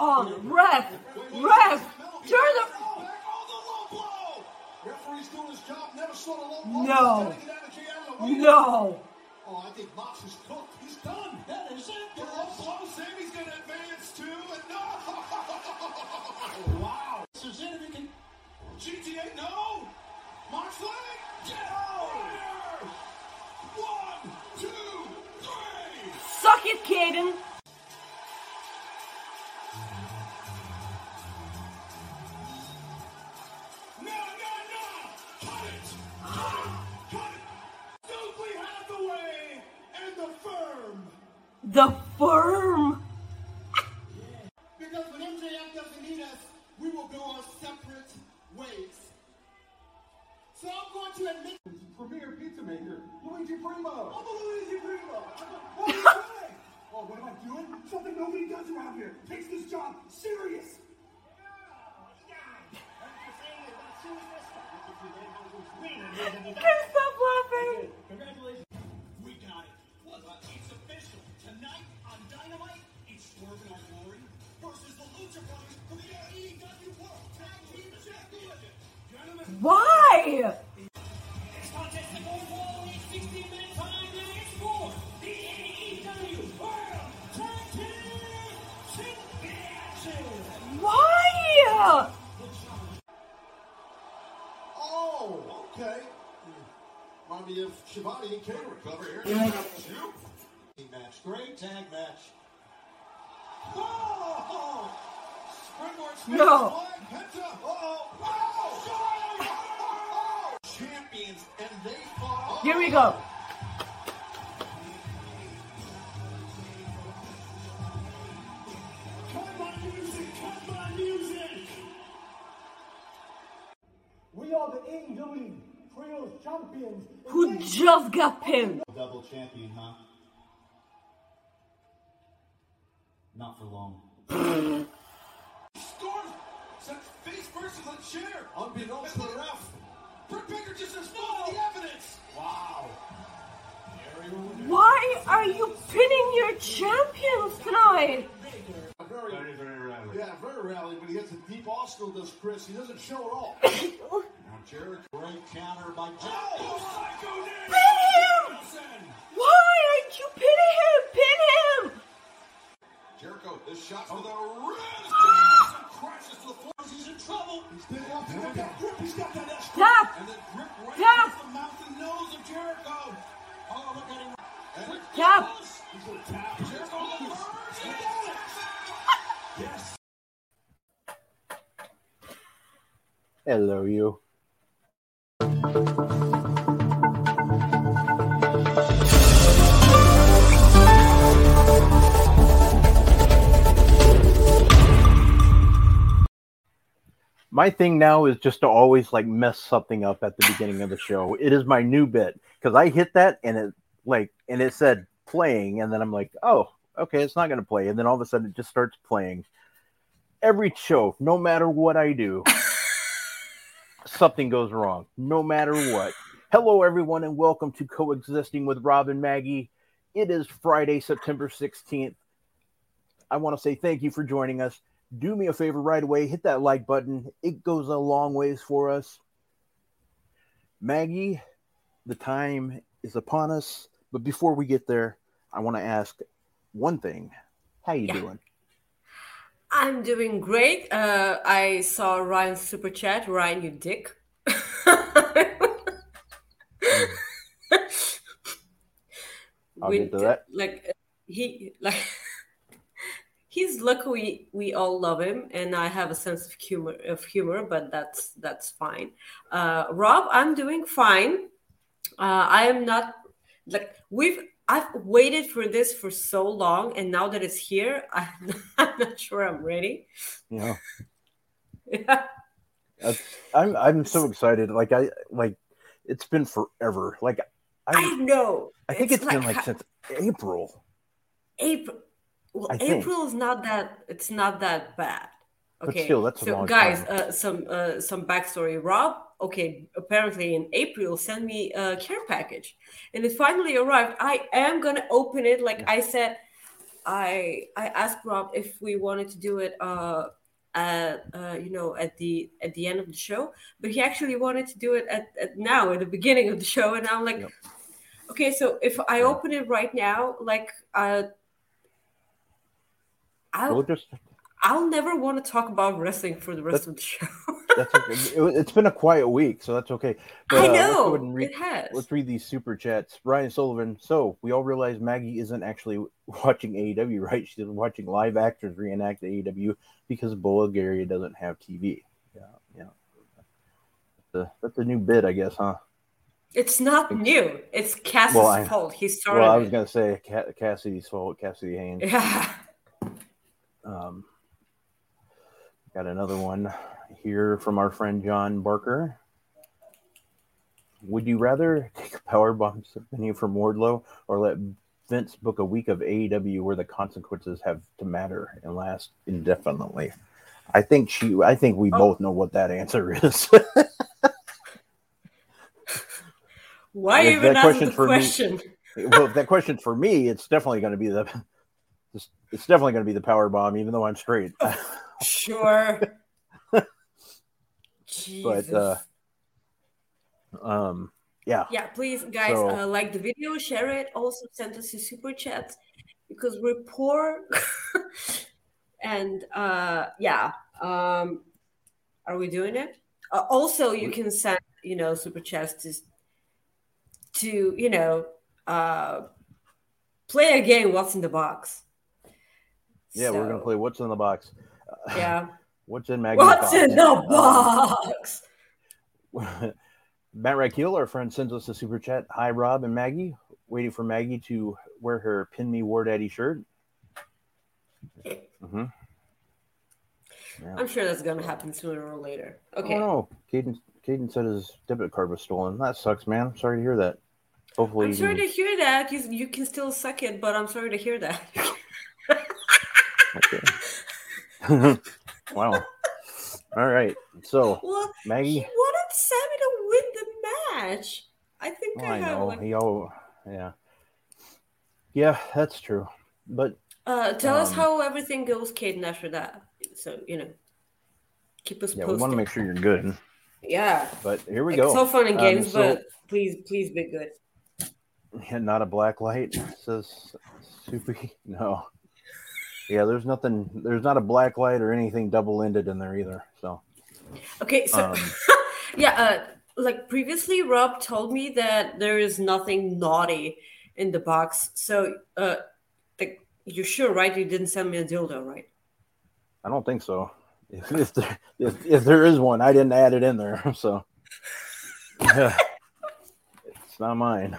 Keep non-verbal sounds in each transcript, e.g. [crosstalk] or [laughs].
Oh, on, Shivani and Kane recover here. Team match. Great tag match. Oh! No. flag. Penta. Uh-oh. Oh! Champions, and they fought. Here we go. Just got pinned? Double champion, huh? Not for long. Storm sets face first in the chair. Unbeknownst to the ref. Britt Baker just exposed the evidence. Wow. Why are you pinning your champions tonight? Very, Yeah, very rally, but he gets a deep Arsenal, does Chris. He doesn't show at all. [laughs] now Jericho, great counter by Jericho. Oh, Why aren't you pinning him? Pin him! Jericho, this shot for the oh. wrist. Nelson crashes to the floor. He's in trouble. He's getting off to that grip. He's got that extra. Tap! And then grip right Tap! against the mouth and nose of Jericho. Oh, look at him. And Rick Tap! He's going to tap. Jericho reverse. Yes. [laughs] Hello, you. My thing now is just to always like mess something up at the beginning of the show. It is my new bit because I hit that and it like and it said playing, and then I'm like, oh, okay, it's not gonna play, and then all of a sudden it just starts playing. Every show, no matter what I do, [laughs] something goes wrong, no matter what. Hello, everyone, and welcome to Coexisting with Rob and Maggie. It is Friday, September 16th. I want to say thank you for joining us. Do me a favor right away, hit that like button. It goes a long ways for us. Maggie, the time is upon us, but before we get there, I want to ask one thing. How you Yeah. doing? I'm doing great. Uh, I saw Ryan's super chat. Ryan, you dick. [laughs] [laughs] I'll We get to that. Like he like he's lucky we, we all love him and I have a sense of humor of humor, but that's that's fine. Uh, Rob, I'm doing fine. Uh, I am not like we've I've waited for this for so long, and now that it's here, I'm, [laughs] I'm not sure I'm ready. Know, [laughs] that's, I'm I'm so excited. Like I like it's been forever. Like I I know. I think it's been like ha- since April. April. Well, I think. April is not that. It's not that bad. Okay. still, so, guys, uh, some uh, some backstory. Rob, okay, apparently in April, sent me a care package, and it finally arrived. I am gonna open it. Like I said, I I asked Rob if we wanted to do it uh at uh you know at the at the end of the show, but he actually wanted to do it at, at now at the beginning of the show, and I'm like, Yep. okay, so if I Yeah. open it right now, like uh. I'll, We'll just I'll never want to talk about wrestling for the rest of the show. that's okay. [laughs] It, has been a quiet week, so that's okay. But, I uh, know and read- it has. Let's read these super chats. Ryan Sullivan. So we all realize Maggie isn't actually [laughs] watching AEW, right? She's watching live actors reenact AEW because Bulgaria doesn't have TV. Yeah, yeah. That's a, that's a new bit, I guess, huh? It's not new. It's Cass's Well, fault. He started. Well, I was it. gonna say Ca- Cassidy's fault, Cassidy Haynes. Yeah. Um, got another one here from our friend John Barker. Would you rather take a power bomb symphony from Wardlow or let Vince book a week of AEW where the consequences have to matter and last indefinitely? I think she. I think we Oh. both know what that answer is. [laughs] Why If even that ask question's the for me- question? well, if that question's for me, it's definitely going to be the. It's, it's definitely going to be the power bomb, even though I'm straight. [laughs] Sure. Jesus. [laughs] But, uh, um, yeah. yeah, please, guys, So- uh, like the video, share it. Also, send us a super chat because we're poor. [laughs] and uh, yeah, um, are we doing it? Uh, also, you can send, you know, super chats to, to you know, uh, play a game. What's in the box? Yeah, we're gonna play what's in the box. [laughs] Yeah. What's in Maggie's What's box? in the box? [laughs] Matt Rakeel, our friend, sends us a super chat. Hi, Rob and Maggie. Waiting for Maggie to wear her Pin Me War Daddy shirt. Mm-hmm. I'm sure that's gonna happen sooner or later. Okay. Oh no, Caden. Caden said his debit card was stolen. That sucks, man. Sorry to hear that. Hopefully, I'm sorry can- to hear that. You, you can still suck it, but I'm sorry to hear that. [laughs] okay. [laughs] wow. All right. So well, Maggie. wanted Sammy to win the match. I think Well, I, I have know he. Oh, yeah. Yeah, that's true. But uh, tell us um, how everything goes, Caden, after that. So you know, keep us yeah, we want to make sure you're good. yeah, But here we go. it's all fun and Um, games, so- but please, please be good. Yeah, [laughs] not a black light says Soupy. [laughs] No. Yeah, there's nothing. There's not a black light or anything double ended in there either. So Okay, so Um, [laughs] yeah, uh, like previously, Rob told me that there is nothing naughty in the box. So, uh, like, you're sure, right? You didn't send me a dildo, right? I don't think so. If if there, if, if there is one, I didn't add it in there. [laughs] So yeah, [laughs] it's not mine.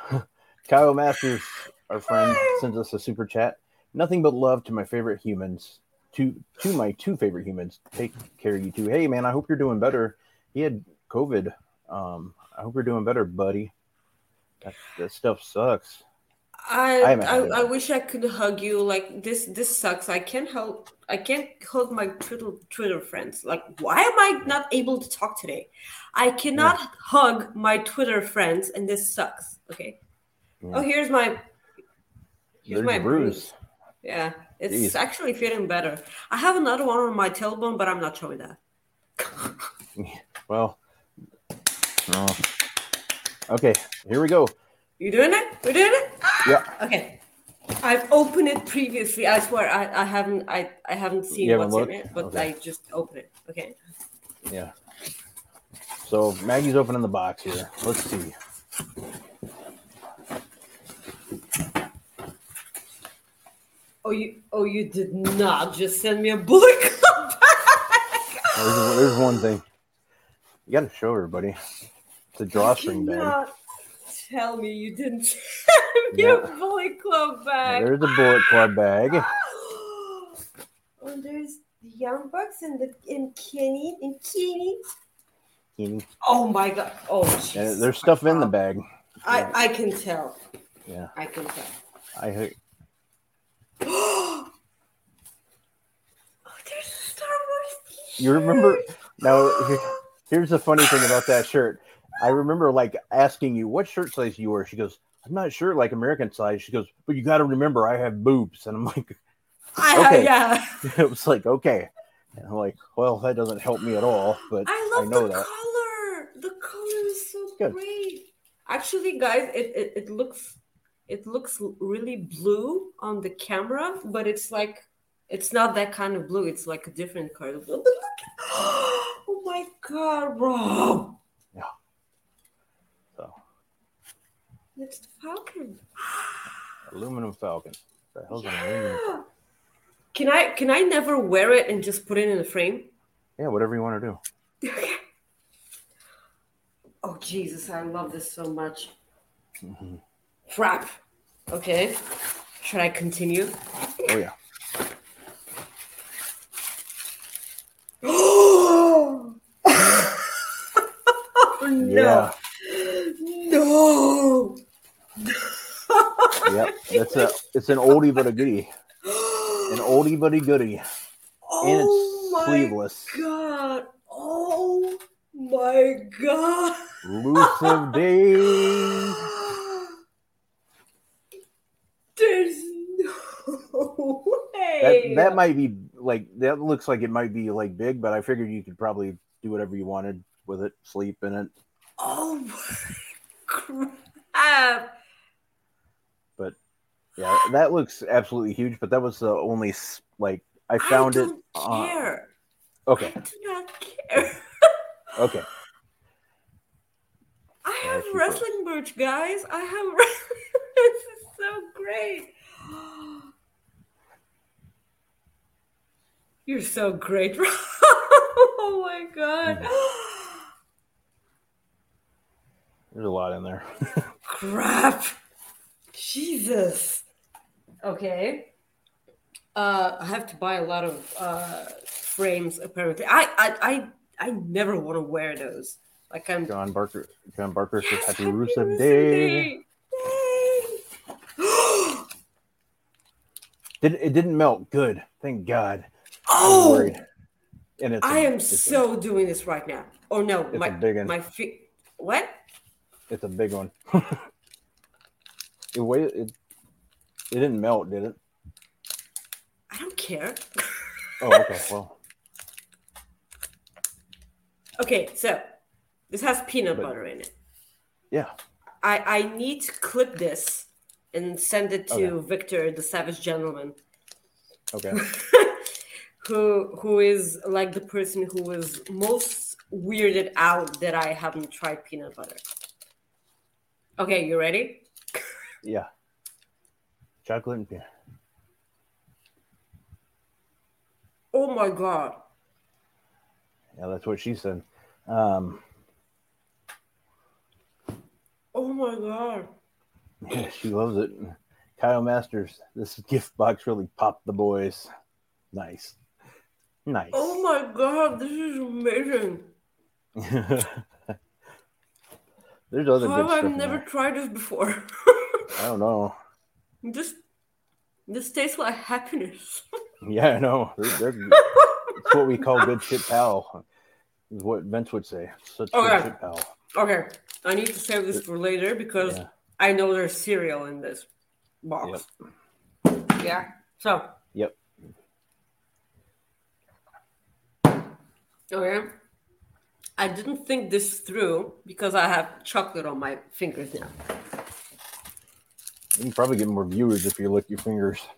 Kyle Masters, our friend, sends us a super chat. Nothing but love to my favorite humans. To to my two favorite humans. Take care of you too. Hey man, I hope you're doing better. He had COVID. Um, I hope you're doing better, buddy. That, that stuff sucks. I I I. I wish I could hug you. Like this this sucks. I can't help. I can't hug my Twitter Twitter friends. Like, why am I not able to talk today? I cannot hug my Twitter friends, and this sucks. Okay. Yeah. Oh, here's my here's There's my a bruise. Yeah, it's Jeez. actually feeling better. I have another one on my tailbone, but I'm not showing that. [laughs] Well, no. Okay, here we go. You doing it? We're doing it? Yeah. Ah! Okay. I've opened it previously. I swear I, I haven't I, I haven't seen haven't what's in looked? it, but Okay. I just opened it. Okay. Yeah. So Maggie's opening the box here. Let's see. Oh you oh you did not just send me a bullet [laughs] club bag. There's, there's one thing. You got to show everybody. It's a drawstring bag. Tell me you didn't send me Yeah. a bullet club bag. There's a bullet club bag. [gasps] oh, there's the Young Bucks and the and Kenny and Kenny. And Oh my god. Oh there's stuff in the bag. I, I can tell. Yeah. I can tell. I oh, [gasps] there's a Star Wars t-shirt. You remember? Now, here's the funny thing about that shirt. I remember like asking you what shirt size you were. She goes, "I'm not sure, like American size." She goes, "But you got to remember, I have boobs." And I'm like, [laughs] I, Okay. yeah. [laughs] it was like okay. And I'm like, well, that doesn't help me at all, but I I love know the that. color. The color is so Good. great. Actually, guys, it, it, it looks it looks really blue on the camera, but it's like it's not that kind of blue. It's like a different kind of blue. But look at, [gasps] oh my god, Rob! Yeah. So It's the Falcon. [gasps] aluminum falcon. The hell's an aluminum? Can I can I never wear it and just put it in a frame? Yeah, whatever you want to do. [laughs] oh Jesus, I love this so much. Mhm. Crap. Okay. Should I continue? Oh yeah. oh [gasps] no. Yeah. No. [laughs] Yep. That's a it's an oldie but a goodie. [gasps] An oldie but a goodie. And oh it's my sleeveless. god. Oh my god. Elusive [laughs] days. There's no That that might be like that looks like it might be like big, but I figured you could probably do whatever you wanted with it, sleep in it. Oh crap. Yeah, that looks absolutely huge, but that was the only like I I found it. don't uh, care. okay, I do not care. okay. I have wrestling merch, guys. I have wrestling. [laughs] this is so great. You're so great. [laughs] oh my god. Mm. There's a lot in there. [laughs] Crap. Jesus. Okay. Uh, I have to buy a lot of uh, frames. Apparently, I I I, I never want to wear those. Like I'm. John Barker. John Barker says Yes, Happy Happy Rusev Day. Day. Did it didn't melt? Good, thank God. Oh. And it's a- I am it's a- so doing this right now. Oh no, It's a my big one. my feet. What? It's a big one. [laughs] it weigh it. It didn't melt, did it? I don't care. [laughs] Oh, okay. Well, Okay, so this has peanut But- butter in it. yeah. I I need to clip this and send it to Okay. Victor, the Savage Gentleman, Okay. [laughs] who who is like the person who was most weirded out that I haven't tried peanut butter. Okay, you ready? [laughs] Yeah. Chocolate and peanut. Oh my god. Yeah, that's what she said. Um, Oh my god. yeah, she loves it. Kyle Masters, this gift box really popped the boys. Nice. Nice. Oh my god, this is amazing. [laughs] There's other How have. I never there. tried this before? [laughs] I don't know. this this tastes like happiness. [laughs] Yeah, I know. They're, they're, it's what we call good shit pal. Is what Vince would say. Such Okay. good shit pal. Okay, I need to save this for later because Yeah. I know there's cereal in this box. Yeah. So. Yep. Okay. I didn't think this through because I have chocolate on my fingers now. You can probably get more viewers if you lick your fingers. [laughs]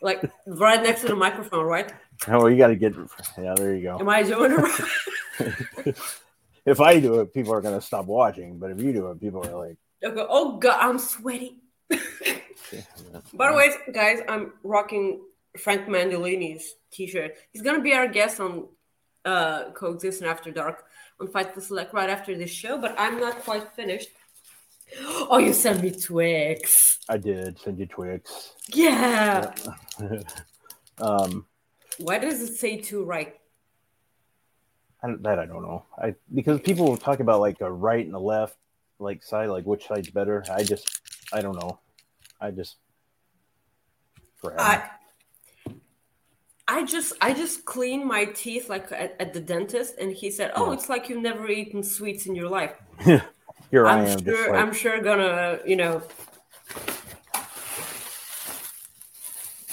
Like right next to the microphone, right? Oh, you got to get. Yeah, there you go. Am I doing it right? [laughs] If I do it, people are going to stop watching. But if you do it, people are like, Okay. Oh god, I'm sweaty. [laughs] By the way, guys, I'm rocking Frank Mandolini's t-shirt. He's gonna be our guest on uh Coexistence After Dark on Fight Fightful Select right after this show, but I'm not quite finished. [gasps] Oh, you sent me Twix. I did send you Twix. Yeah. [laughs] Um, Why does it say two right? I don't, that I don't know. I because people talk about like a right and a left, like side, like which side's better. I just, I don't know. I just. grab. I I just I just cleaned my teeth like at, at the dentist, and he said, "Oh, Yeah. it's like you've never eaten sweets in your life." [laughs] Here I I'm sure like, I'm sure gonna you know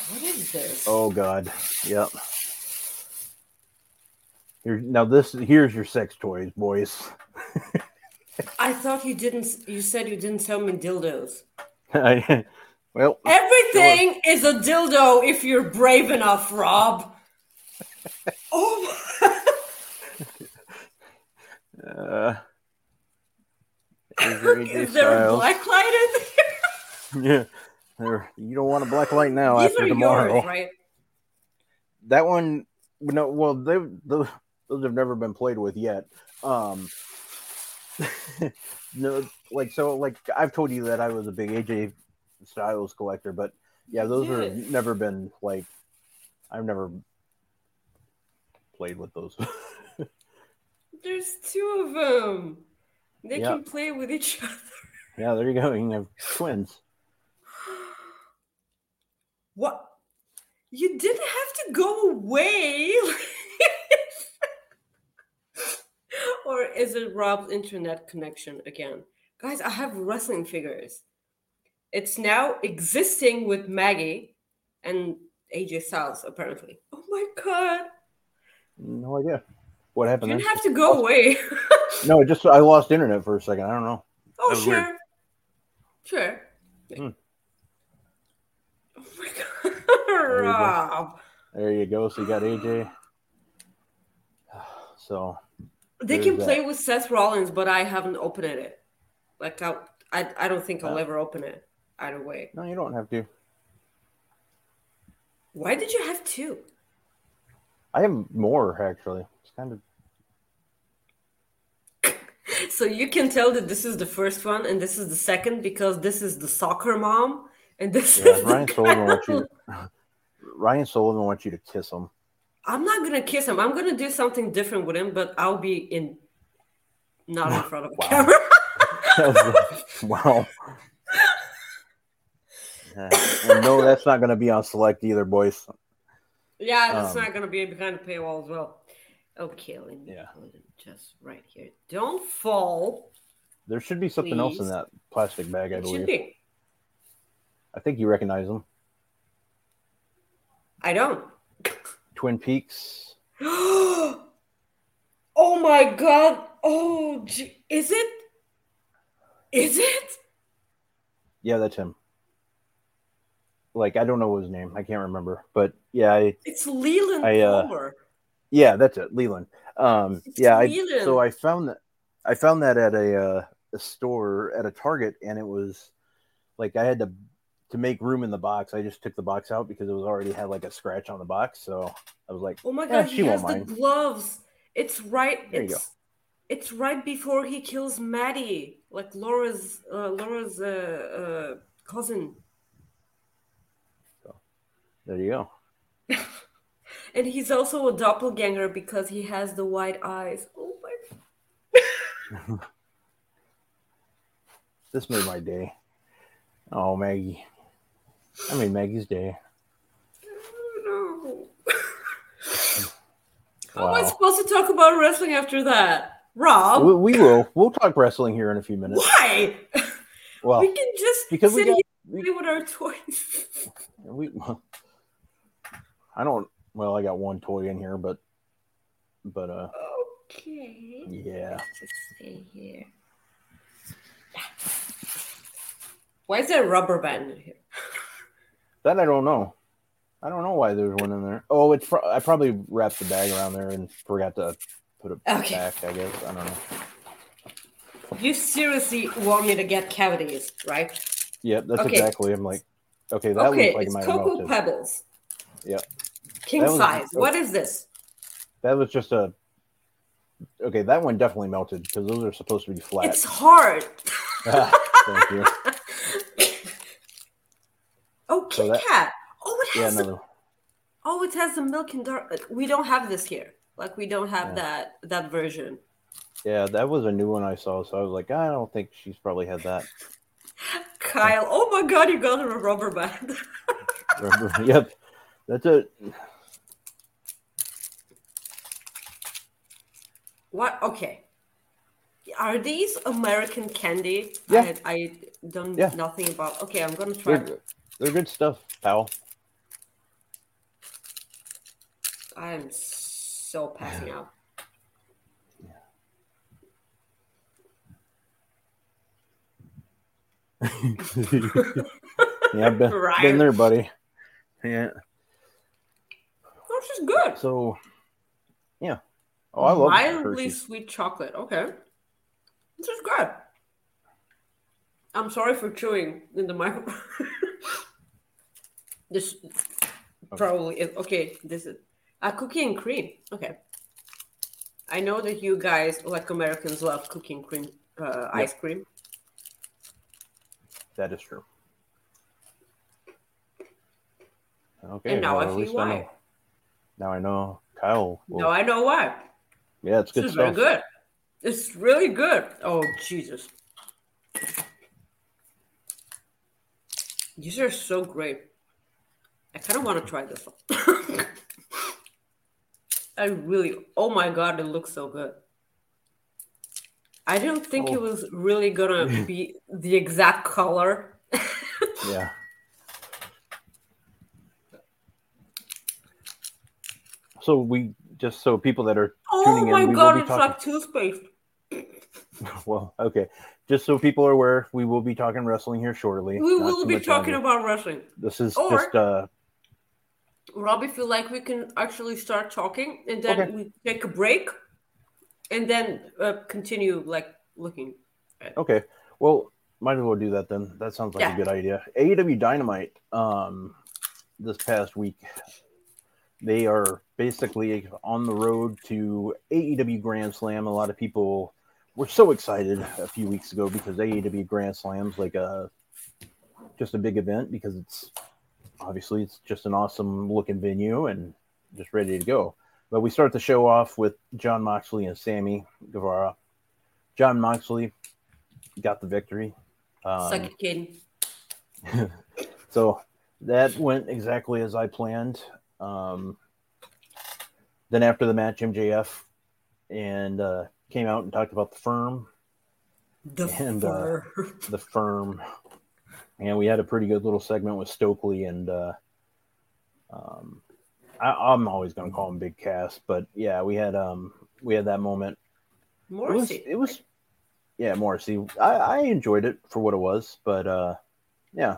What is this? Oh God. Yep. Here, now this here's your sex toys, boys. [laughs] I thought you didn't. You said you didn't sell me dildos. [laughs] Well, Everything is a dildo if you're brave enough, Rob. [laughs] oh, uh, [laughs] is there a black light in there? [laughs] Yeah, there. You don't want a black light now? These after are tomorrow. yours, right? That one, no. Well, they those, those have never been played with yet. Um, no, like so, like I've told you that I was a big AJ Styles collector, but yeah, those Yes. have never been like I've never played with those. [laughs] There's two of them. They Yeah. can play with each [laughs] other. yeah, there you go. You can have twins. [gasps] What? You didn't have to go away. [laughs] or is it Rob's internet connection again? Guys, I have wrestling figures. It's now existing with Maggie and AJ Styles, apparently. Oh my god. No idea what happened. You didn't have to go away. [laughs] No, it just I lost internet for a second. I don't know. oh, sure. weird. Sure. Hmm. Oh my god. you go. Rob. There you go. So you got AJ. [sighs] So They can that. play with Seth Rollins, but I haven't opened it. Like I, I, I don't think I'll Oh. ever open it. Either way. no, you don't have to. Why did you have two? I have more actually. It's kind of [laughs] So you can tell that this is the first one and this is the second because this is the soccer mom and this yeah. is Ryan Sullivan wants you. [laughs] Ryan Sullivan wants you to kiss him. I'm not gonna kiss him. I'm gonna do something different with him, but I'll be in, not in front of a Wow. camera. [laughs] wow. [coughs] And no, that's not going to be on select either, boys. yeah, that's Um, not gonna be behind the paywall as well. Okay, let me Yeah. put it just right here. Don't fall. There should be something else in that plastic bag, I It should believe. be. I think you recognize them. I don't. Twin Peaks. [gasps] oh my god! Oh, gee. is it? Is it? Yeah, that's him. Like I don't know his name. I can't remember, but yeah, I, It's Leland I, uh, Palmer. yeah, that's it, Leland. Um, It's yeah, I, so I found that I found that at a uh, a store at a Target, and it was like I had to to make room in the box. I just took the box out because it was already had like a scratch on the box. So I was like, Oh my god, she he has won't the mind. gloves. It's right. There you it's it's right before he kills Maddie, like Laura's uh, Laura's uh, uh, cousin, there you go. [laughs] and he's also a doppelganger because he has the white eyes. Oh my! [laughs] This made my day. Oh, Maggie. I made Maggie's day. No. [laughs] How am I supposed to talk about wrestling after that, Rob? We, we will. We'll talk wrestling here in a few minutes. Why? Well, we can just because we sit got here we, and play with our toys. we I don't well, I got one toy in here, but but uh okay. yeah. Let's just stay here. Why is there a rubber band in here? That I don't know. I don't know why there's one in there. Oh, it's pro- I probably wrapped the bag around there and forgot to put it Okay. back, I guess. I don't know. You seriously want me to get cavities, right? Yep, that's Okay. exactly. I'm like, okay, that okay, looks like it it's have Cocoa. Pebbles. Yep. King That was- size. What is this? That was just a okay. That one definitely melted because those are supposed to be flat. It's hard. Ah, [laughs] Thank you. [laughs] Oh, So that- Kat. Oh, it Yeah, has the another. Oh, it has the milk and dark. We don't have this here. Like we don't have Yeah. that that version. Yeah, that was a new one I saw. So I was like, I don't think she's probably had that. [laughs] Kyle, oh my god, you got her a rubber band. yep, that's it. What? Okay. Are these American candy? Yeah. I, I don't Yeah. nothing about. Okay, I'm gonna try. They're, they're good stuff, pal. I am so passing out. yeah, [laughs] I've been, Right. [laughs] been there, buddy. Yeah. Which is good. So, yeah. Oh, I love Mildly sweet chocolate. Okay. This is good. I'm sorry for chewing in the microphone. [laughs] this probably is okay. This is a cookie and cream. Okay. I know that you guys, like Americans, love cookie and cream uh, ice cream. That is true. Okay. And now well, I see why. know. Now I know Kyle. Will, Now I know why. Yeah, it's This good is very stuff. good. It's really good. Oh Jesus. These are so great. I kind of want to try this one. [coughs] I really, oh my god, it looks so good. I didn't think it Oh. was really gonna [laughs] be the exact color. [laughs] Yeah. So we just so people that are Oh tuning in, my will god, be it's talking- like toothpaste. [laughs] well, okay. Just so people are aware, we will be talking wrestling here shortly. We Not will be talking longer. about wrestling. This is or- just uh Rob, if you like, we can actually start talking and then Okay. we take a break and then uh, continue like looking. okay. Well, might as well do that then. That sounds like Yeah. a good idea. AEW Dynamite, um, this past week, they are basically on the road to AEW Grand Slam. A lot of people were so excited a few weeks ago because AEW Grand Slam's like a just a big event because it's obviously it's just an awesome looking venue and just ready to go. But we start the show off with Jon Moxley and Sammy Guevara. Jon Moxley got the victory. Um, Suck it, kid. [laughs] so that went exactly as I planned. Um, then after the match, MJF and uh, came out and talked about the firm, The And, uh, the firm, and we had a pretty good little segment with Stokely and uh, um, I, I'm always going to call him Big Cass, but yeah, we had um, we had that moment. It was Morrissey. it was yeah Morrissey. I, I enjoyed it for what it was, but uh, yeah,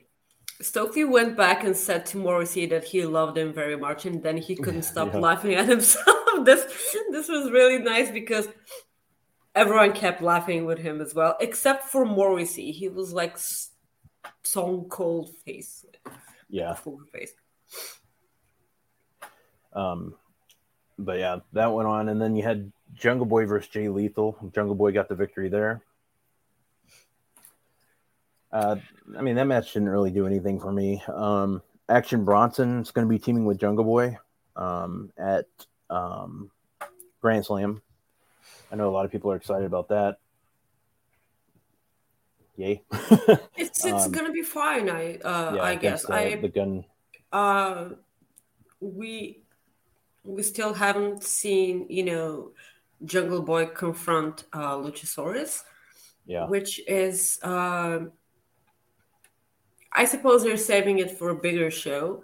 Stokely went back and said to Morrissey that he loved him very much, and then he couldn't [laughs] stop Yeah. laughing at himself. [laughs] this this was really nice because everyone kept laughing with him as well, except for Morrissey. He was like stone cold face, yeah, full face. um, but yeah, that went on, and then you had Jungle Boy versus Jay Lethal. Jungle Boy got the victory there. Uh, I mean, that match didn't really do anything for me. Um, Action Bronson is going to be teaming with Jungle Boy um, at um, Grand Slam. I know a lot of people are excited about that. Yay! [laughs] It's it's Um, gonna be fine. I uh, I guess uh, I the gun. uh, we we still haven't seen you know Jungle Boy confront uh, Luchasaurus. Yeah, which is um I suppose they're saving it for a bigger show.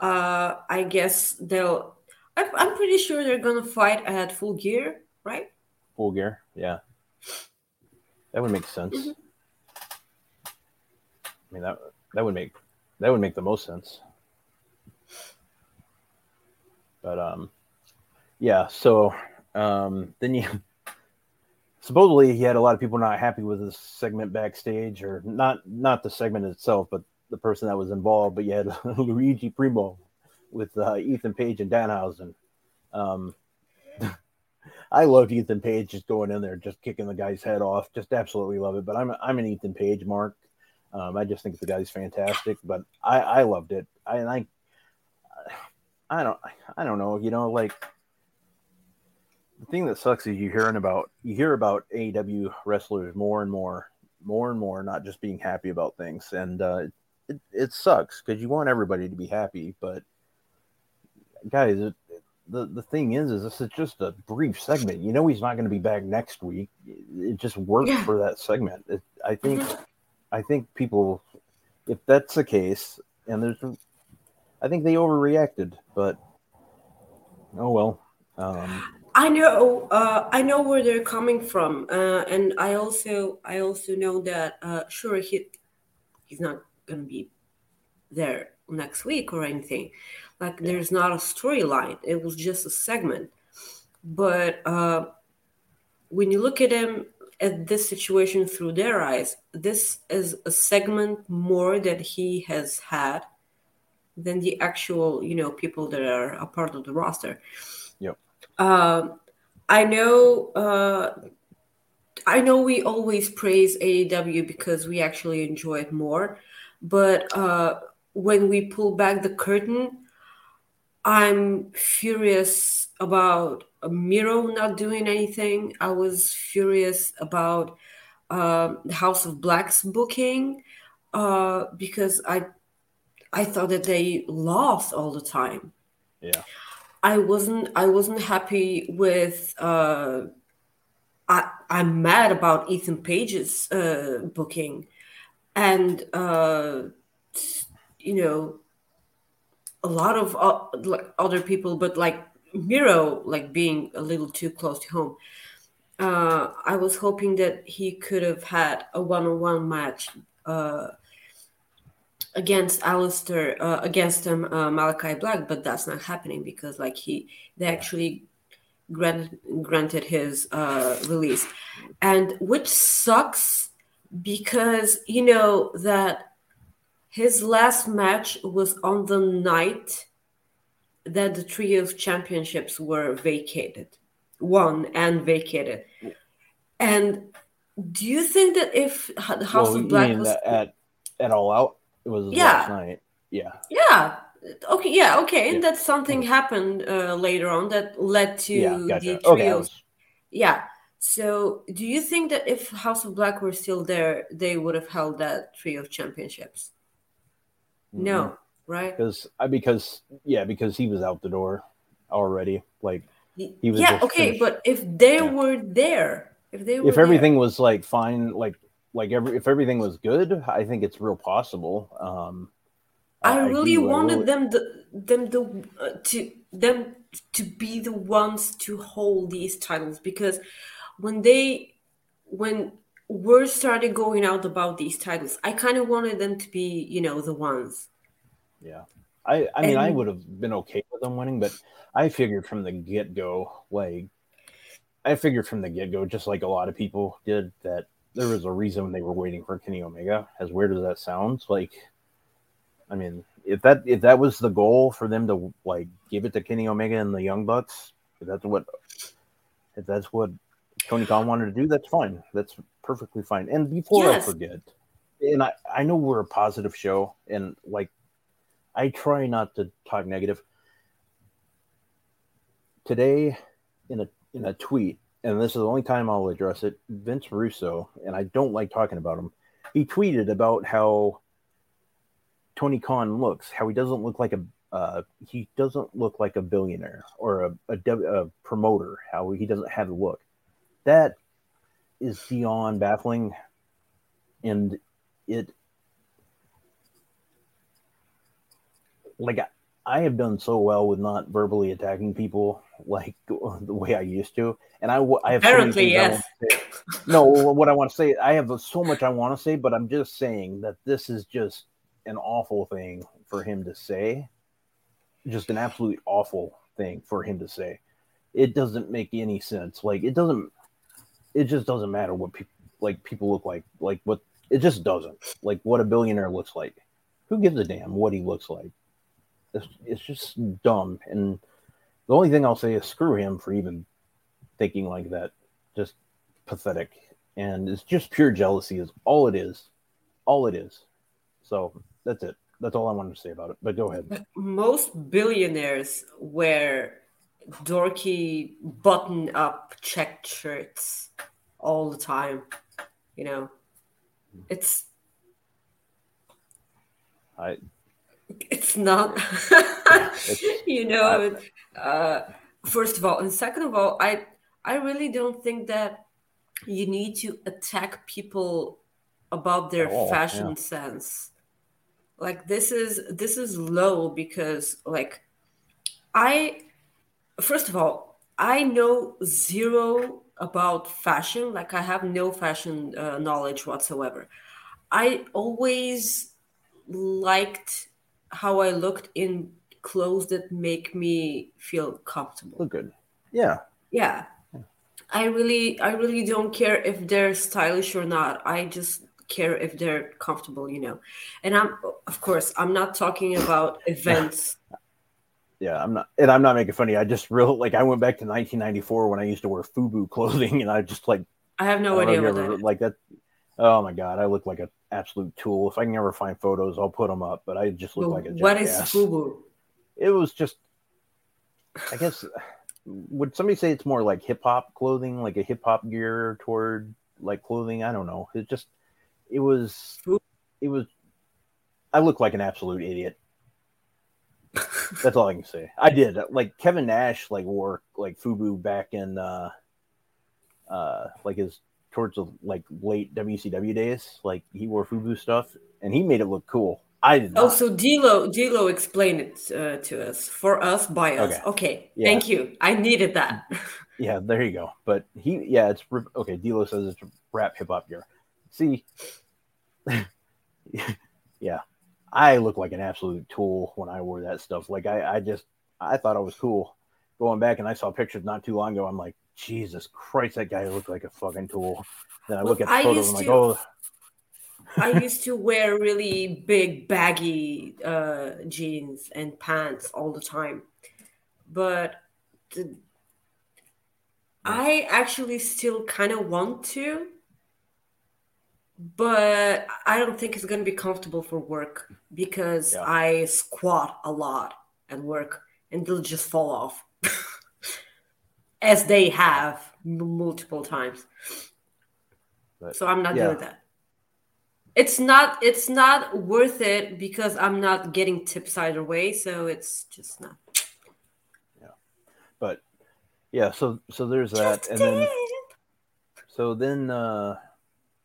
Uh, I guess they'll. I'm, pretty sure they're gonna fight at Full Gear, right? Full Gear, yeah. That would make sense. Mm-hmm. I mean that that would make that would make the most sense. But um, yeah. So um, then you supposedly he had a lot of people not happy with his segment backstage, or not not the segment itself, but the person that was involved. But you had [laughs] Luigi Primo with uh, Ethan Page and Danhausen. Um, [laughs] I loved Ethan Page just going in there, just kicking the guy's head off. Just absolutely love it. But I'm I'm an Ethan Page mark. Um, I just think the guy's fantastic. But I I loved it. I I I don't I don't know. You know, like the thing that sucks is you hearing about you hear about AEW wrestlers more and more, more and more, not just being happy about things, and uh, it it sucks because you want everybody to be happy, but guys, it, the the thing is, is this is just a brief segment. You know, he's not going to be back next week. It just worked Yeah. for that segment. It, I think, I think people, if that's the case, and there's, I think they overreacted, but oh well. Um, I know, uh, I know where they're coming from, uh, and I also, I also know that uh, sure he, he's not gonna be there next week or anything. Like there's not a storyline. It was just a segment. But uh, when you look at him at this situation through their eyes, this is a segment more that he has had than the actual, you know, people that are a part of the roster. Yep. Um, I know. Uh, I know we always praise AEW because we actually enjoy it more, but uh, when we pull back the curtain, I'm furious about Miro not doing anything. I was furious about the House of Black's booking uh, because I I thought that they lost all the time. yeah. I wasn't I wasn't happy with uh I I'm mad about Ethan Page's uh booking and uh you know a lot of uh, other people but like Miro like being a little too close to home. Uh I was hoping that he could have had a one-on-one match uh against Aleister, uh, against um, uh, Malakai Black, but that's not happening because like he, they actually granted granted his uh, release, and which sucks because you know that his last match was on the night that the trios championships were vacated, won and vacated, and. Do you think that if the House Well, of Black was at at all out? It was Yeah. last night. Yeah. Yeah. Okay. Yeah. Okay. Yeah. And that something happened uh, later on that led to yeah. Gotcha. the Okay. Was- Yeah. So, do you think that if House of Black were still there, they would have held that trio of championships? No. Right. because I because yeah because he was out the door already. Like he was yeah. Okay. finished. But if they Yeah. were there, if they were if there- everything was like fine, like like every if everything was good, I think it's real possible. Um, I really do, I wanted really- them the, them the uh, to them to be the ones to hold these titles because when they when word started going out about these titles, I kind of wanted them to be you know the ones. Yeah. I, I mean, I would have been okay with them winning, but I figured from the get go, like, I figured from the get go, just like a lot of people did, that there was a reason they were waiting for Kenny Omega. As weird as that sounds, like, I mean, if that if that was the goal for them to like give it to Kenny Omega and the Young Bucks, if that's what if that's what Tony Khan wanted to do, that's fine. That's perfectly fine. And before Yes. I forget, and I, I know we're a positive show, and like I try not to talk negative. Today, in a in a tweet, and this is the only time I'll address it, Vince Russo, and I don't like talking about him. He tweeted about how Tony Khan looks, how he doesn't look like a uh, he doesn't look like a billionaire or a, a, a promoter. How he doesn't have the look. That is beyond baffling, and it like I, I have done so well with not verbally attacking people like [laughs] the way I used to, and I, w- I have Apparently, I yes. No, what I want to say, I have so much I want to say, but I'm just saying that this is just an awful thing for him to say, just an absolutely awful thing for him to say. It doesn't make any sense. Like it doesn't. It just doesn't matter what people like people look like. Like what it just doesn't. Like what a billionaire looks like. Who gives a damn what he looks like? It's, it's just dumb. And the only thing I'll say is screw him for even thinking like that. Just pathetic. And it's just pure jealousy is all it is. All it is. So that's it. That's all I wanted to say about it. But go ahead. Most billionaires wear dorky button up checked shirts all the time. You know, it's I it's not [laughs] It's- [laughs] you know it- uh, first of all and second of all i i really don't think that you need to attack people about their all, fashion yeah. sense like this is this is low because like i first of all i know zero about fashion like i have no fashion uh, knowledge whatsoever i always liked how I looked in clothes that make me feel comfortable. look good. Yeah. Yeah. I really I really don't care if they're stylish or not. I just care if they're comfortable, you know. And I'm of course, I'm not talking about events. Yeah, I'm not, and I'm not making funny. I just real like I went back to 1994 when I used to wear FUBU clothing, and I just like I have no I idea what that ever- like that. Oh my god, I look like an absolute tool. If I can ever find photos, I'll put them up. But I just look like a what is jackass. FUBU? It was just, I guess, would somebody say it's more like hip hop clothing, like a hip hop gear toward like clothing? I don't know. It just, it was, it was. I look like an absolute idiot. That's all I can say. I did. Like Kevin Nash, like wore like FUBU back in, uh, uh, like his towards the like late WCW days. Like he wore FUBU stuff, and he made it look cool. I did not. Oh, so Dilo Dilo explained it uh, to us for us by us. Okay. Okay, Yeah. thank you. I needed that. [laughs] Yeah, there you go. But he, yeah, it's okay. Dilo says it's rap hip hop gear. See, [laughs] yeah, I look like an absolute tool when I wore that stuff. Like I, I just, I thought I was cool. Going back and I saw pictures not too long ago. I'm like, Jesus Christ, that guy looked like a fucking tool. Then I look at the photos. used I'm like, to- oh, I used to wear really big, baggy uh, jeans and pants all the time. But the, I actually still kind of want to, but I don't think it's going to be comfortable for work because Yeah. I squat a lot at work and they'll just fall off. [laughs] As they have multiple times. But, so I'm not yeah. doing that it's not it's not worth it because i'm not getting tips either way so it's just not Yeah, but yeah. So, so there's that, and then so then uh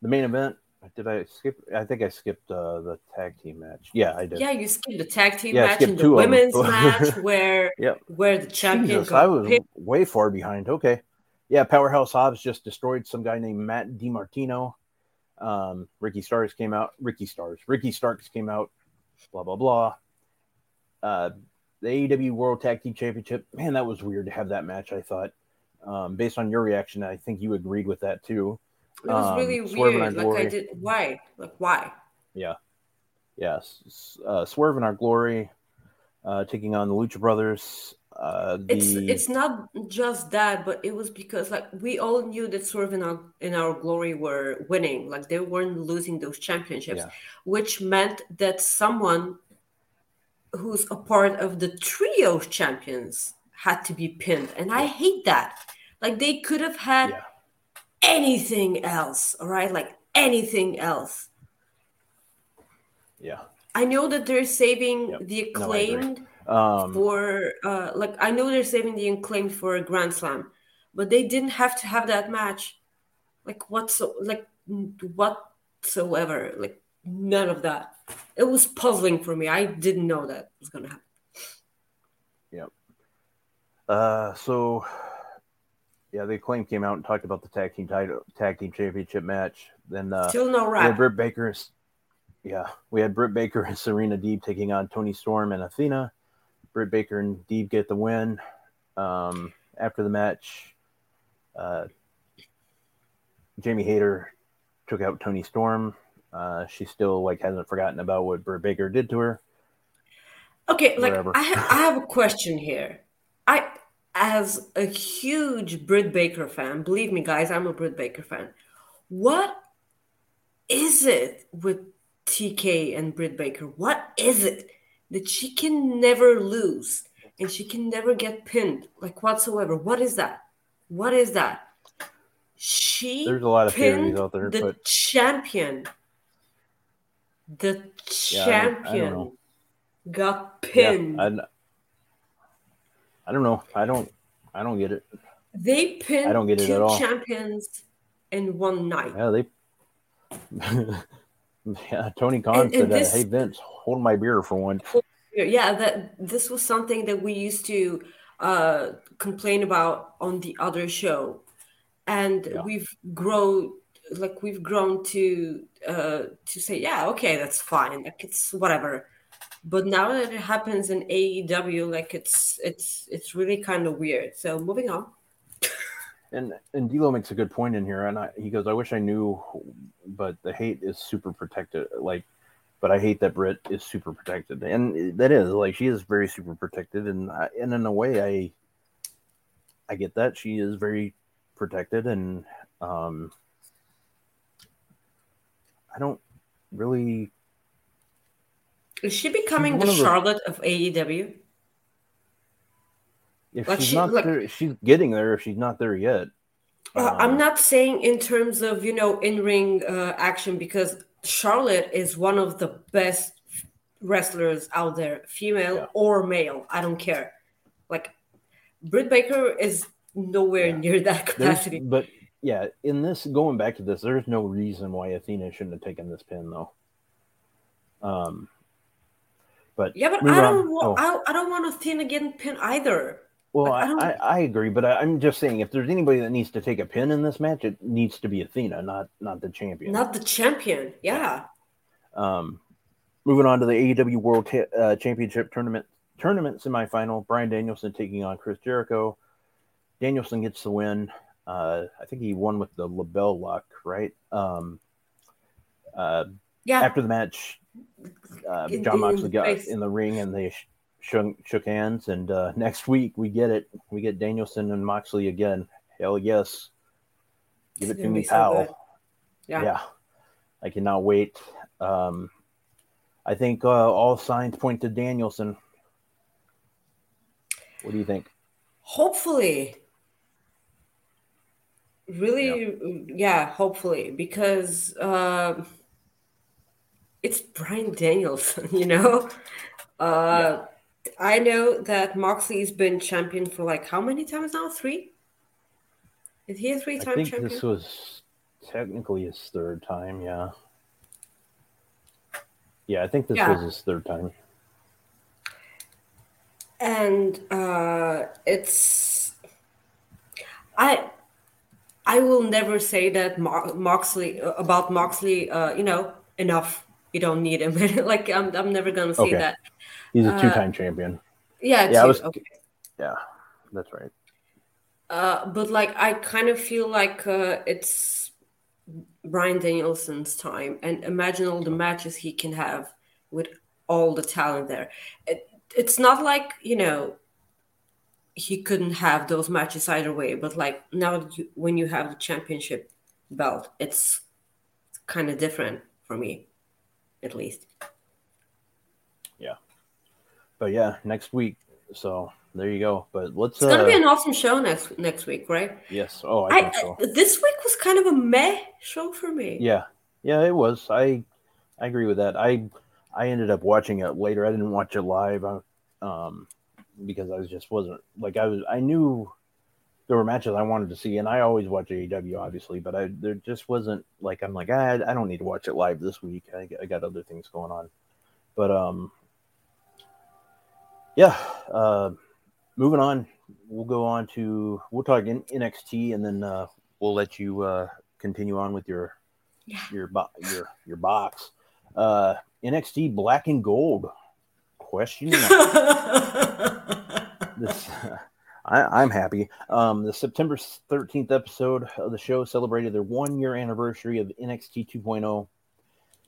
the main event. Did I skip? I think I skipped uh, the tag team match. Yeah, I did. yeah you skipped the tag team Yeah, match and the two of them. women's [laughs] match where [laughs] Yep. where the champion Jesus, I was way far behind. Okay. Yeah, Powerhouse Hobbs just destroyed some guy named Matt DiMartino. Um, Ricky Stars came out. Ricky Stars. Ricky Starks came out. Blah blah blah. Uh, the AEW World Tag Team Championship. Man, that was weird to have that match. I thought, um, based on your reaction, I think you agreed with that too. it was um, really weird like i did why like why Yeah. Yes, uh, Swerve In Our Glory, uh, taking on the Lucha Brothers. Uh, the it's it's not just that but it was because like we all knew that swerve in our in our glory were winning like they weren't losing those championships Yeah. which meant that someone who's a part of the trio champions had to be pinned and i hate that like they could have had Yeah. anything else all right like anything else yeah. i know that they're saving Yep. the No, acclaimed Um, for uh like I know they're saving the acclaimed for a grand slam, but they didn't have to have that match. Like whatso like whatsoever. Like none of that. It was puzzling for me. I didn't know that was gonna happen. Yep. Uh, so yeah, the acclaim came out and talked about the tag team title, tag team championship match. Then uh, Still no rap. Britt Baker. and- Yeah, we had Britt Baker and Serena Deeb taking on Toni Storm and Athena. Britt Baker and Deeb get the win. Um, after the match, uh, Jamie Hayter took out Toni Storm. Uh, she still like hasn't forgotten about what Britt Baker did to her. Okay, like Whatever. I, ha- I have a question here. I, as a huge Britt Baker fan, believe me, guys, I'm a Britt Baker fan. What is it with TK and Britt Baker? What is it that she can never lose and she can never get pinned, like whatsoever? What is that? What is that? She There's a lot of theories out there, the but- champion. The Yeah, I I champion got Yeah, pinned. I, I don't know. I don't. I don't get it. they pinned I don't get it two at all. champions in one night. Yeah, they. [laughs] yeah, [laughs] Tony Khan And- and said, uh, this- "Hey Vince, hold my beer for one." Yeah, that this was something that we used to uh, complain about on the other show, and Yeah. we've grown like we've grown to uh, to say, yeah, okay, that's fine, like it's whatever. But now that it happens in AEW, like it's it's it's really kind of weird. So moving on. And and D'Lo makes a good point in here, and I, he goes, "I wish I knew, but the hate is super protected. Like, but I hate that Britt is super protected, and that is like she is very super protected, and I, and in a way, I I get that she is very protected, and um, I don't really Is she becoming the of the- Charlotte of AEW? If Like she's she- not like- there, she's getting there. If she's not there yet, Uh, Um, I'm not saying in terms of you know in ring uh, action because Charlotte is one of the best wrestlers out there, female Yeah. or male. I don't care. Like Britt Baker is nowhere Yeah. near that There's- capacity. but yeah, in this going back to this, there's no reason why Athena shouldn't have taken this pin though. Um, but Yeah, but I don't. Oh, Want, I, I don't want Athena getting pinned either. Well, I- I I, don't- I, I agree, but I, I'm just saying if there's anybody that needs to take a pin in this match, it needs to be Athena, not not the champion. Not the champion. Yeah. Um, moving on to the AEW World Ta- uh, Championship tournament tournament semifinal. Bryan Danielson taking on Chris Jericho. Danielson gets the win. Uh, I think he won with the LeBell Lock, right? Um, uh, Yeah. after the match, uh, Jon Moxley got in the ring and they shook, shook hands. And uh, [laughs] next week we get it. We get Danielson and Moxley again. Hell yes. Give it to me, be so pal. Yeah. yeah. I cannot wait. Um, I think uh, all signs point to Danielson. What do you think? Hopefully. Really, yeah, hopefully, because uh, it's Bryan Danielson, [laughs] you know? Uh, I know that Moxley's been champion for like how many times now? Three? Is he a three I time think champion? this was technically his third time. Yeah. Yeah, I think this Yeah. was his third time. and uh, it's I I will never say that Moxley about Moxley. Uh, you know, enough. You don't need him. [laughs] like I'm, I'm never gonna say Okay. that. He's a Uh, two-time champion. Yeah, Yeah, was- okay. Yeah, that's right. Uh, but like I kind of feel like uh, it's Bryan Danielson's time, and imagine all the matches he can have with all the talent there. It, it's not like you know he couldn't have those matches either way, but like now that you, when you have the championship belt, it's kind of different for me, at least. But yeah, next week. So there you go. But let's. It's gonna uh, be an awesome show next next week, right? yes. Oh, I I, think so. This week was kind of a meh show for me. Yeah, yeah, it was. I I agree with that. I I ended up watching it later. I didn't watch it live, uh, um, because I was just wasn't like I was. I knew there were matches I wanted to see, and I always watch AEW, obviously, but I there just wasn't like I'm like I I don't need to watch it live this week. I, I got other things going on, but um, yeah. Uh, moving on, we'll go on to we'll talk in NXT, and then uh, we'll let you uh, continue on with your Yeah. your bo- your your box. Uh, NXT Black and Gold. Question [laughs] this [laughs] I, I'm happy. Um, the September 13th episode of the show celebrated their one year anniversary of NXT 2.0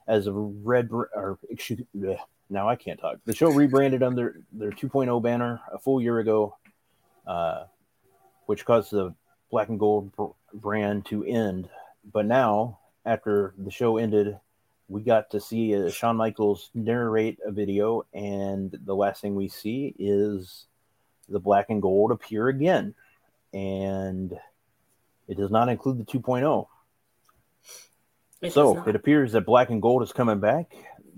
as a red or excuse bleh, now I can't talk. The show rebranded under their 2.0 banner a full year ago, uh, which caused the black and gold br- brand to end. But now, after the show ended, we got to see uh, Shawn Michaels narrate a video, and the last thing we see is the black and gold appear again, and it does not include the 2.0. It So it appears that black and gold is coming back.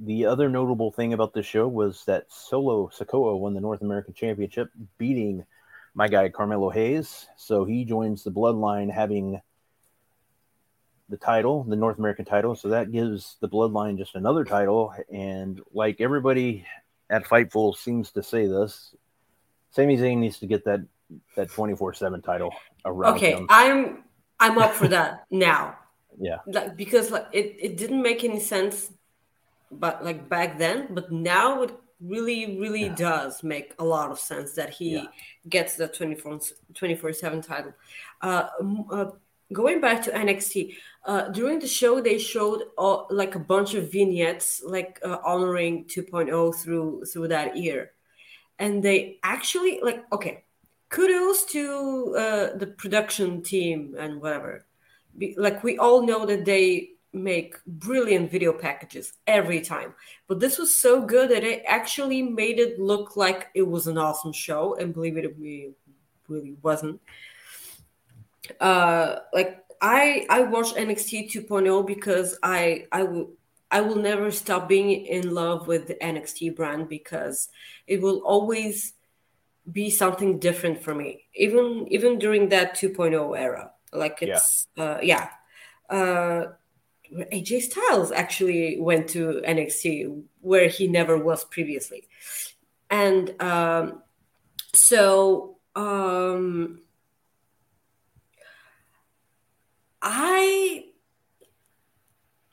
The other notable thing about this show was that Solo Sikoa won the North American Championship, beating my guy Carmelo Hayes. So he joins the Bloodline, having the title, the North American title. So that gives the Bloodline just another title. And like everybody at Fightful seems to say this, Sami Zayn needs to get that that twenty four seven title around okay him. i'm i'm up for that [laughs] now Yeah, like because like it, it didn't make any sense but like back then but now it really really Yeah. does make a lot of sense that he Yeah. gets the 24 24 7 title uh, uh going back to nxt uh during the show they showed uh, like a bunch of vignettes like uh, honoring 2.0 through through that year and they actually like okay kudos to uh, the production team and whatever Be- like we all know that they make brilliant video packages every time. But this was so good that it actually made it look like it was an awesome show. And believe it or me it really wasn't. Uh like i i watched nxt 2.0 because i i will i will never stop being in love with the nxt brand because it will always be something different for me even even during that 2.0 era. Like Yeah. it's uh yeah. Uh AJ Styles actually went to NXT where he never was previously. And um so um I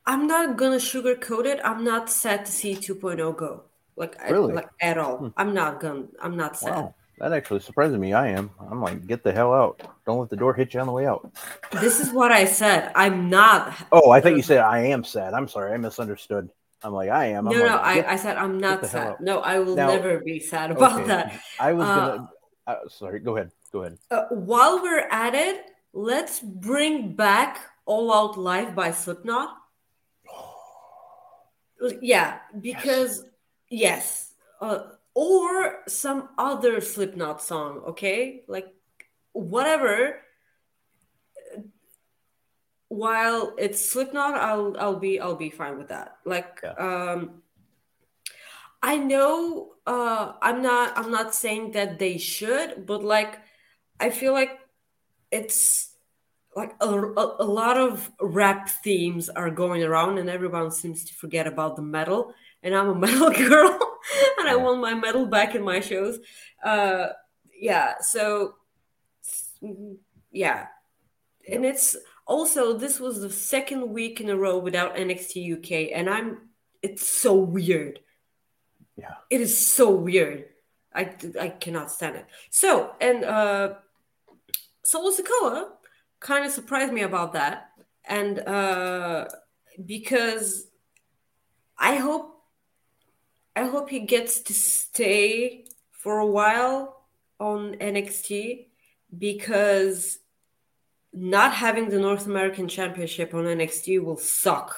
I'm not gonna sugarcoat it. I'm not sad to see 2.0 go. Like I- Really? like at all. Hmm. I'm not gonna I'm not sad. Wow, that actually surprises me. I am. I'm like, get the hell out! Don't let the door hit you on the way out. This is what I said. I'm not Oh, I thought you said I am sad. I'm sorry, I misunderstood. I'm like, I am. no, I'm no, like, I, I said I'm not sad. No, I will Now- never be sad about okay, that. I was Uh, gonna. Uh, sorry, go ahead. Go ahead. Uh, while we're at it, let's bring back All Out Life by Slipknot. [sighs] Yeah, because yes, uh, or some other Slipknot song, okay? Like whatever. While it's Slipknot, I'll I'll be I'll be fine with that. Like Yeah. um I know uh I'm not I'm not saying that they should, but like I feel like it's like a, a, a lot of rap themes are going around and everyone seems to forget about the metal and i'm a [laughs] metal girl and i want my metal back in my shows. Uh yeah so mm, yeah. And it's also this was the second week in a row without nxt uk and i'm it's so weird. Yeah. it is so weird. I i cannot stand it. So and uh Solo Sikoa kind of surprised me about that. And uh, because I hope I hope he gets to stay for a while on NXT because not having the North American Championship on NXT will suck.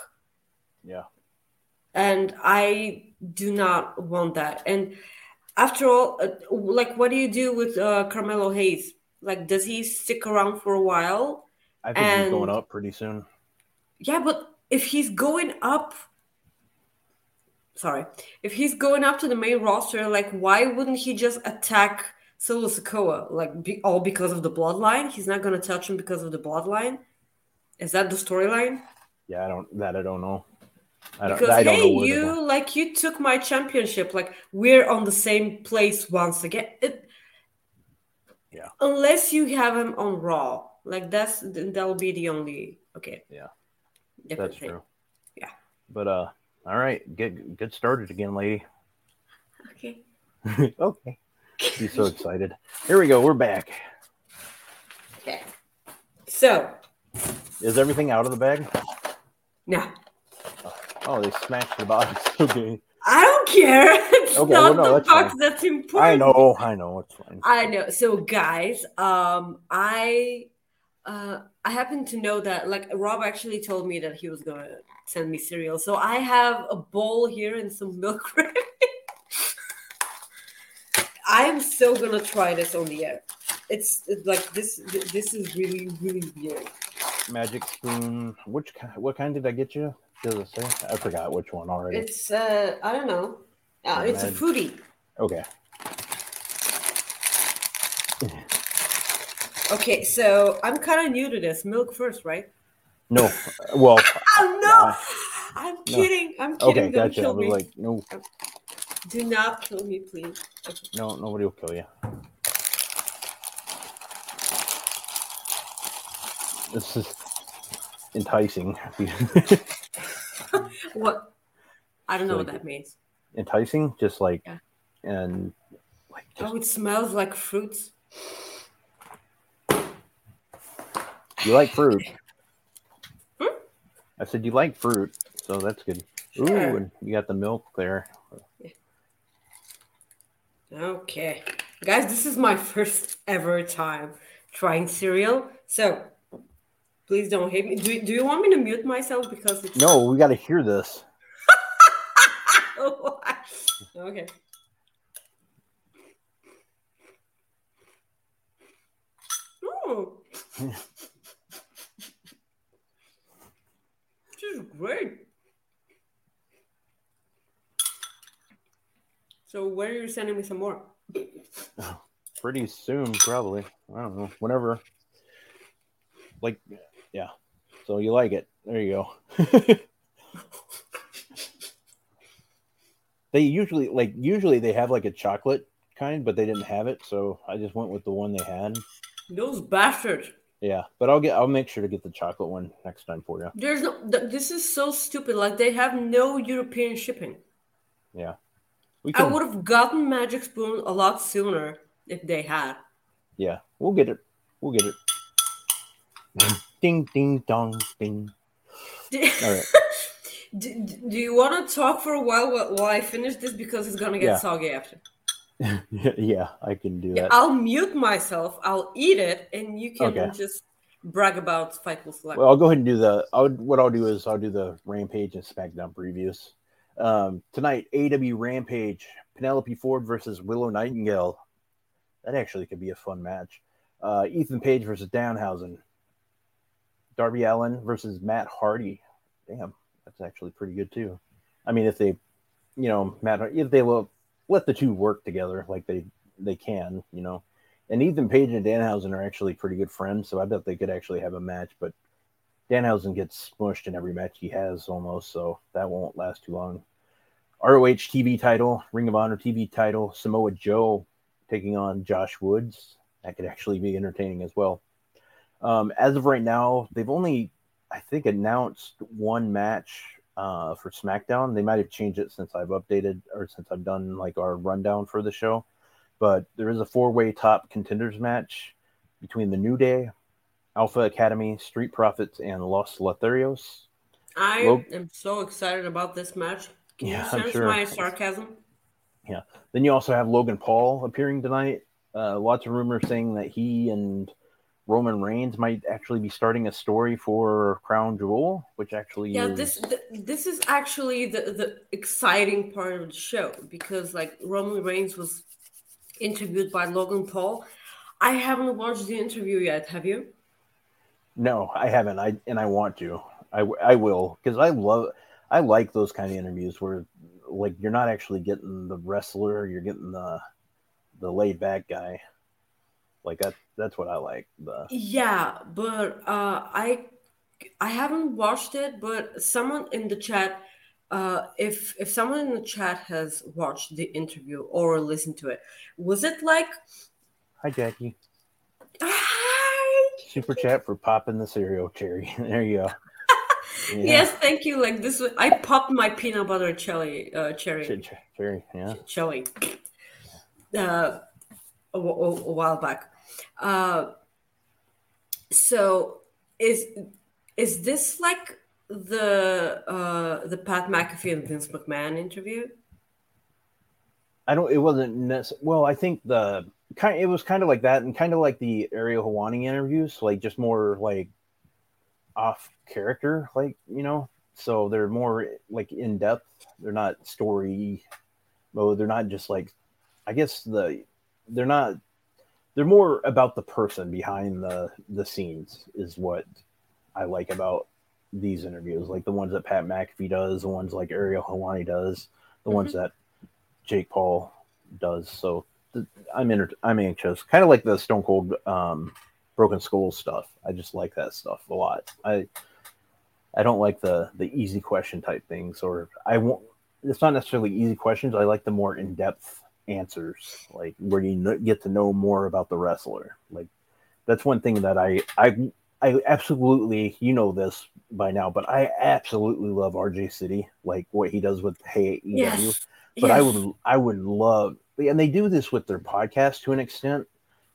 Yeah. And I do not want that. And after all, uh, like, what do you do with uh, Carmelo Hayes? Like, does he stick around for a while? I think he's going up pretty soon. Yeah, but if he's going up, sorry, if he's going up to the main roster, like, why wouldn't he just attack Solo Sikoa? Like, be, all because of the bloodline? He's not going to touch him because of the bloodline? Is that the storyline? Yeah, I don't. That I don't know. I don't. Because I don't hey, know you like you took my championship. Like we're on the same place once again. It, Yeah. Unless you have him on Raw, like that's that'll be the only okay. Yeah. That's thing. true. Yeah. But uh, all right, get get started again, lady. Okay. [laughs] okay. He's so excited. Here we go. We're back. Okay. So Is everything out of the bag? now Oh, they smashed the box. [laughs] Okay. I don't care. [laughs] It's Okay, not well, no, the that's box fine. that's important. I know. I know. It's fine. I know. So guys, um, I uh I happen to know that like Rob actually told me that he was gonna send me cereal. So I have a bowl here and some milk [laughs] ready. I'm so gonna try this on the air. It's, it's like this. This is really, really weird. Magic spoon. Which kind? What kind did I get you? Does it say? I forgot which one already. It's uh, I don't know. Uh, it's a fruity. Okay. Okay, so I'm kind of new to this. Milk first, right? No. Well. [laughs] Oh no! I'm kidding. I'm kidding. Okay. Don't Gotcha. Kill me. like, no, Do not kill me, please. Okay. no, nobody will kill you. This is enticing. [laughs] What? I don't know what that means. enticing, just like, Yeah. and like, oh, just Oh, it smells like fruits. you like fruit. I said you like fruit, so that's good. Ooh, Sure. and you got the milk there. Okay, guys, this is my first ever time trying cereal, so please don't hate me. Do, do you want me to mute myself because it's No, we got to hear this. [laughs] okay. [laughs] Ooh. [laughs] is great. So when are you sending me some more? [sighs] Pretty soon, probably. I don't know. Whenever. Like, yeah. So you like it? There you go. [laughs] they usually like usually they have like a chocolate kind, but they didn't have it, so I just went with the one they had. Those bastards. Yeah, but I'll get I'll make sure to get the chocolate one next time for you. There's no. th- This is so stupid. Like they have no European shipping. Yeah, we I would have gotten Magic Spoon a lot sooner if they had. Yeah, we'll get it. We'll get it. Ding ding dong ding. [laughs] All right. do, do you want to talk for a while while while I finish this because it's gonna get Yeah. soggy after? [laughs] yeah, I can do that. I'll mute myself. I'll eat it, and you can Okay. just brag about Fightful Select. Well, I'll go ahead and do the. I'll, what I'll do is I'll do the Rampage and SmackDown previews. Um, tonight, AW Rampage, Penelope Ford versus Willow Nightingale. That actually could be a fun match. Uh, Ethan Page versus Danhausen. Darby Allin versus Matt Hardy. Damn, that's actually pretty good too. I mean, if they, you know, Matt, if they will let the two work together like they they can, you know. And Ethan Page and Danhausen are actually pretty good friends, so I bet they could actually have a match. But Danhausen gets smushed in every match he has almost, so that won't last too long. ROH TV title, Ring of Honor TV title, Samoa Joe taking on Josh Woods. That could actually be entertaining as well. Um, as of right now, they've only, I think, announced one match uh, for SmackDown. They might have changed it since I've updated or since I've done like our rundown for the show. But there is a four-way top contenders match between the New Day, Alpha Academy, Street Profits, and Los Lotharios. I am so excited about this match. Can Yeah, you I'm sense sure. my sarcasm? Yeah. Then you also have Logan Paul appearing tonight. Uh, lots of rumors saying that he and Roman Reigns might actually be starting a story for Crown Jewel, which actually Yeah, is, this th- this is actually the the exciting part of the show because like Roman Reigns was interviewed by Logan Paul. I haven't watched the interview yet. Have you? no, I haven't. I and I want to. I, I will because I love I like those kind of interviews where like you're not actually getting the wrestler, you're getting the the laid back guy. Like that that's what I like. The Yeah, but uh, I I haven't watched it. But someone in the chat, uh, if if someone in the chat has watched the interview or listened to it, was it like? hi Jackie. "Hi." Super chat for popping the cereal cherry. [laughs] there you go. Yeah. [laughs] Yes, thank you. Like this, I popped my peanut butter cherry, uh, cherry, Ch- ch- Cherry, yeah. cherry. Uh, a, a, a while back. Uh, so is is this like the uh, the Pat McAfee and Vince McMahon interview? I don't. It wasn't necessary. Well, I think the kind. It was kind of like that, and kind of like the Ariel Helwani interviews, like just more like off character, like you know. So they're more like in depth. They're not story mode. They're not just like. I guess the they're not. They're more about the person behind the the scenes is what I like about these interviews, like the ones that Pat McAfee does, the ones like Ariel Helwani does, the ones that Jake Paul does. So th- I'm inter- I'm anxious, kind of like the Stone Cold um, Broken Skull stuff. I just like that stuff a lot. I I don't like the the easy question type things, or I won't. It's not necessarily easy questions. I like the more in depth answers, like where you get to know more about the wrestler. Like that's one thing that I I I absolutely you know this by now, but I absolutely love RJ City, like what he does with Hey EW. Yes. But I would I would love and they do this with their podcast to an extent,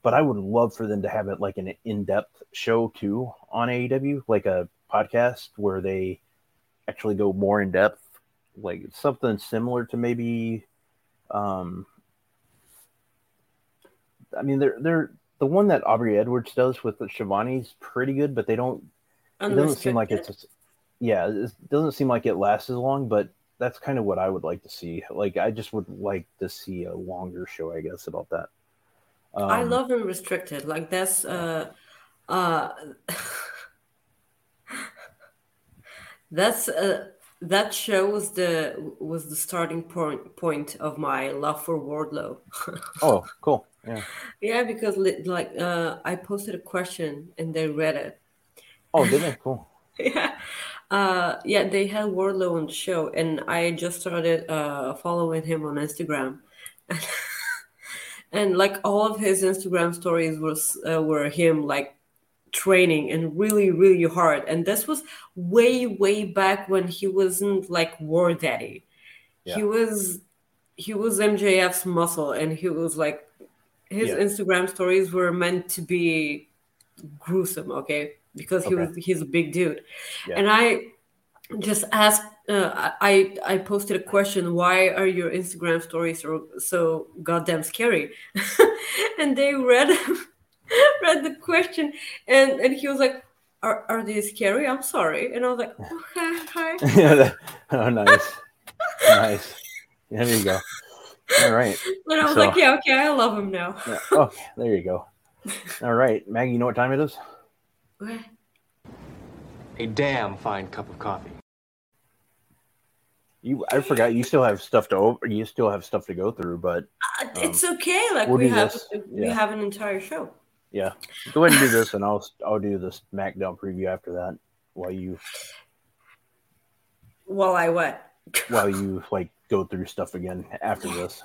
but I would love for them to have it like an in-depth show too on AEW, like a podcast where they actually go more in depth, like something similar to maybe um I mean they're they're the one that Aubrey Edwards does with the Shivani's pretty good, but they don't it doesn't seem like it's yeah it doesn't seem like it lasts as long but that's kind of what i would like to see. Like i just would like to see a longer show i guess about that. Um, I love unrestricted. Like that's uh uh [laughs] that's uh that show was the was the starting point point of my love for Wardlow. [laughs] oh cool yeah yeah, because li- like uh I posted a question and they read it. oh did they [laughs] cool yeah. Uh yeah, they had Wardlow on the show and I just started uh following him on Instagram. [laughs] and like all of his Instagram stories was uh, were him like training and really really hard and this was way way back when he wasn't like war daddy he was he was mjf's muscle and he was like his Yeah. instagram stories were meant to be gruesome okay? Because he Okay. was he's a big dude. Yeah. and i just asked uh, i i posted a question why are your instagram stories so, so goddamn scary? [laughs] And they read [laughs] read the question and and he was like are, are they scary? I'm sorry. And i was like okay hi. [laughs] Oh nice. Nice. There you go all right [laughs] and i was So- like yeah okay i love him now yeah. okay there you go all right maggie you know what time it is Okay. A damn fine cup of coffee. you i forgot you still have stuff to over you still have stuff to go through but Uh, it's okay like we'll we have this. we Yeah. have an entire show yeah go ahead and do [laughs] this and i'll i'll do the smackdown preview after that while you while i what while you like go through stuff again after this?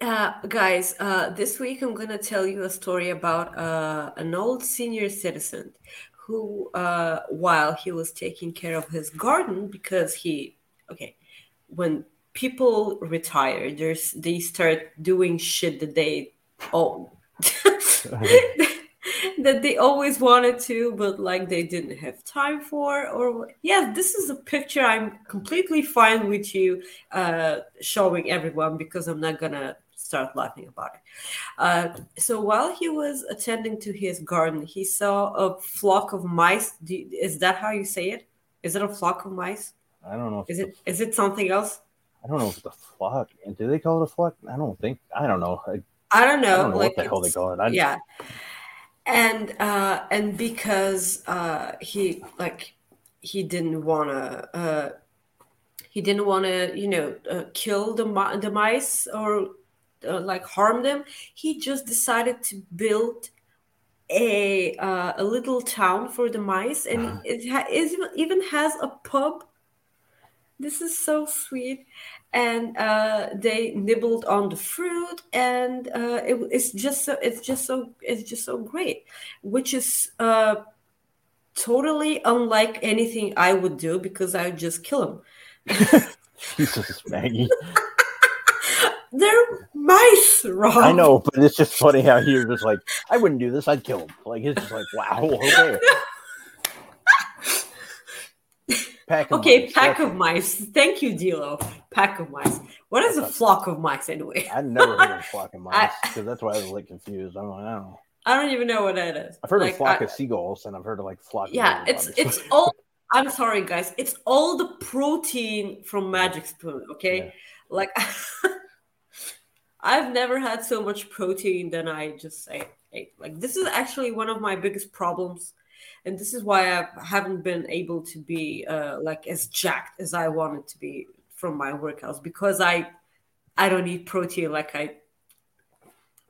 Uh, guys, uh, this week I'm to tell you a story about uh, an old senior citizen who, uh, while he was taking care of his garden, because he, okay, when people retire, there's they start doing shit that they oh [laughs] [laughs] that they always wanted to, but like they didn't have time for. Or yeah, this is a picture I'm completely fine with you uh, showing everyone because I'm not gonna start laughing about it. Uh, so while he was attending to his garden, he saw a flock of mice. Do, is that how you say it? Is it a flock of mice? i don't know if Is it is it something else? I don't know if it's a flock. And do they call it a flock? I don't think. I don't know. I, I don't know. I don't know like what the hell they call it. I, yeah and uh and because uh he like he didn't want to uh he didn't want to you know uh, kill the the mice or uh, like harm them he just decided to build a uh, a little town for the mice. And it ha- is even has a pub. This is so sweet and uh, they nibbled on the fruit and uh, it, it's just so it's just so it's just so great which is uh, totally unlike anything i would do because i would just kill him [laughs] Jesus, Maggie. [laughs] they're mice, Rob. I know, but it's just funny how you're just like, I wouldn't do this. I'd kill him. Like it's just like, wow, [laughs] okay. Pack of Okay, mice, pack that's- of mice. Thank you, Dilo. Pack of mice. What is a uh, flock of mice anyway? I've never heard of a [laughs] flock of mice because that's why I was like confused. I'm like, I don't know. I don't even know what that is. I've heard Like, of flock I- of seagulls and I've heard of like flock. yeah, it's obviously. it's all. I'm sorry, guys. It's all the protein from Magic Spoon. Okay, Yeah. like [laughs] I've never had so much protein than I just say. ate. Like this is actually one of my biggest problems, and this is why I haven't been able to be uh, like as jacked as I wanted to be from my workouts because I I don't eat protein like I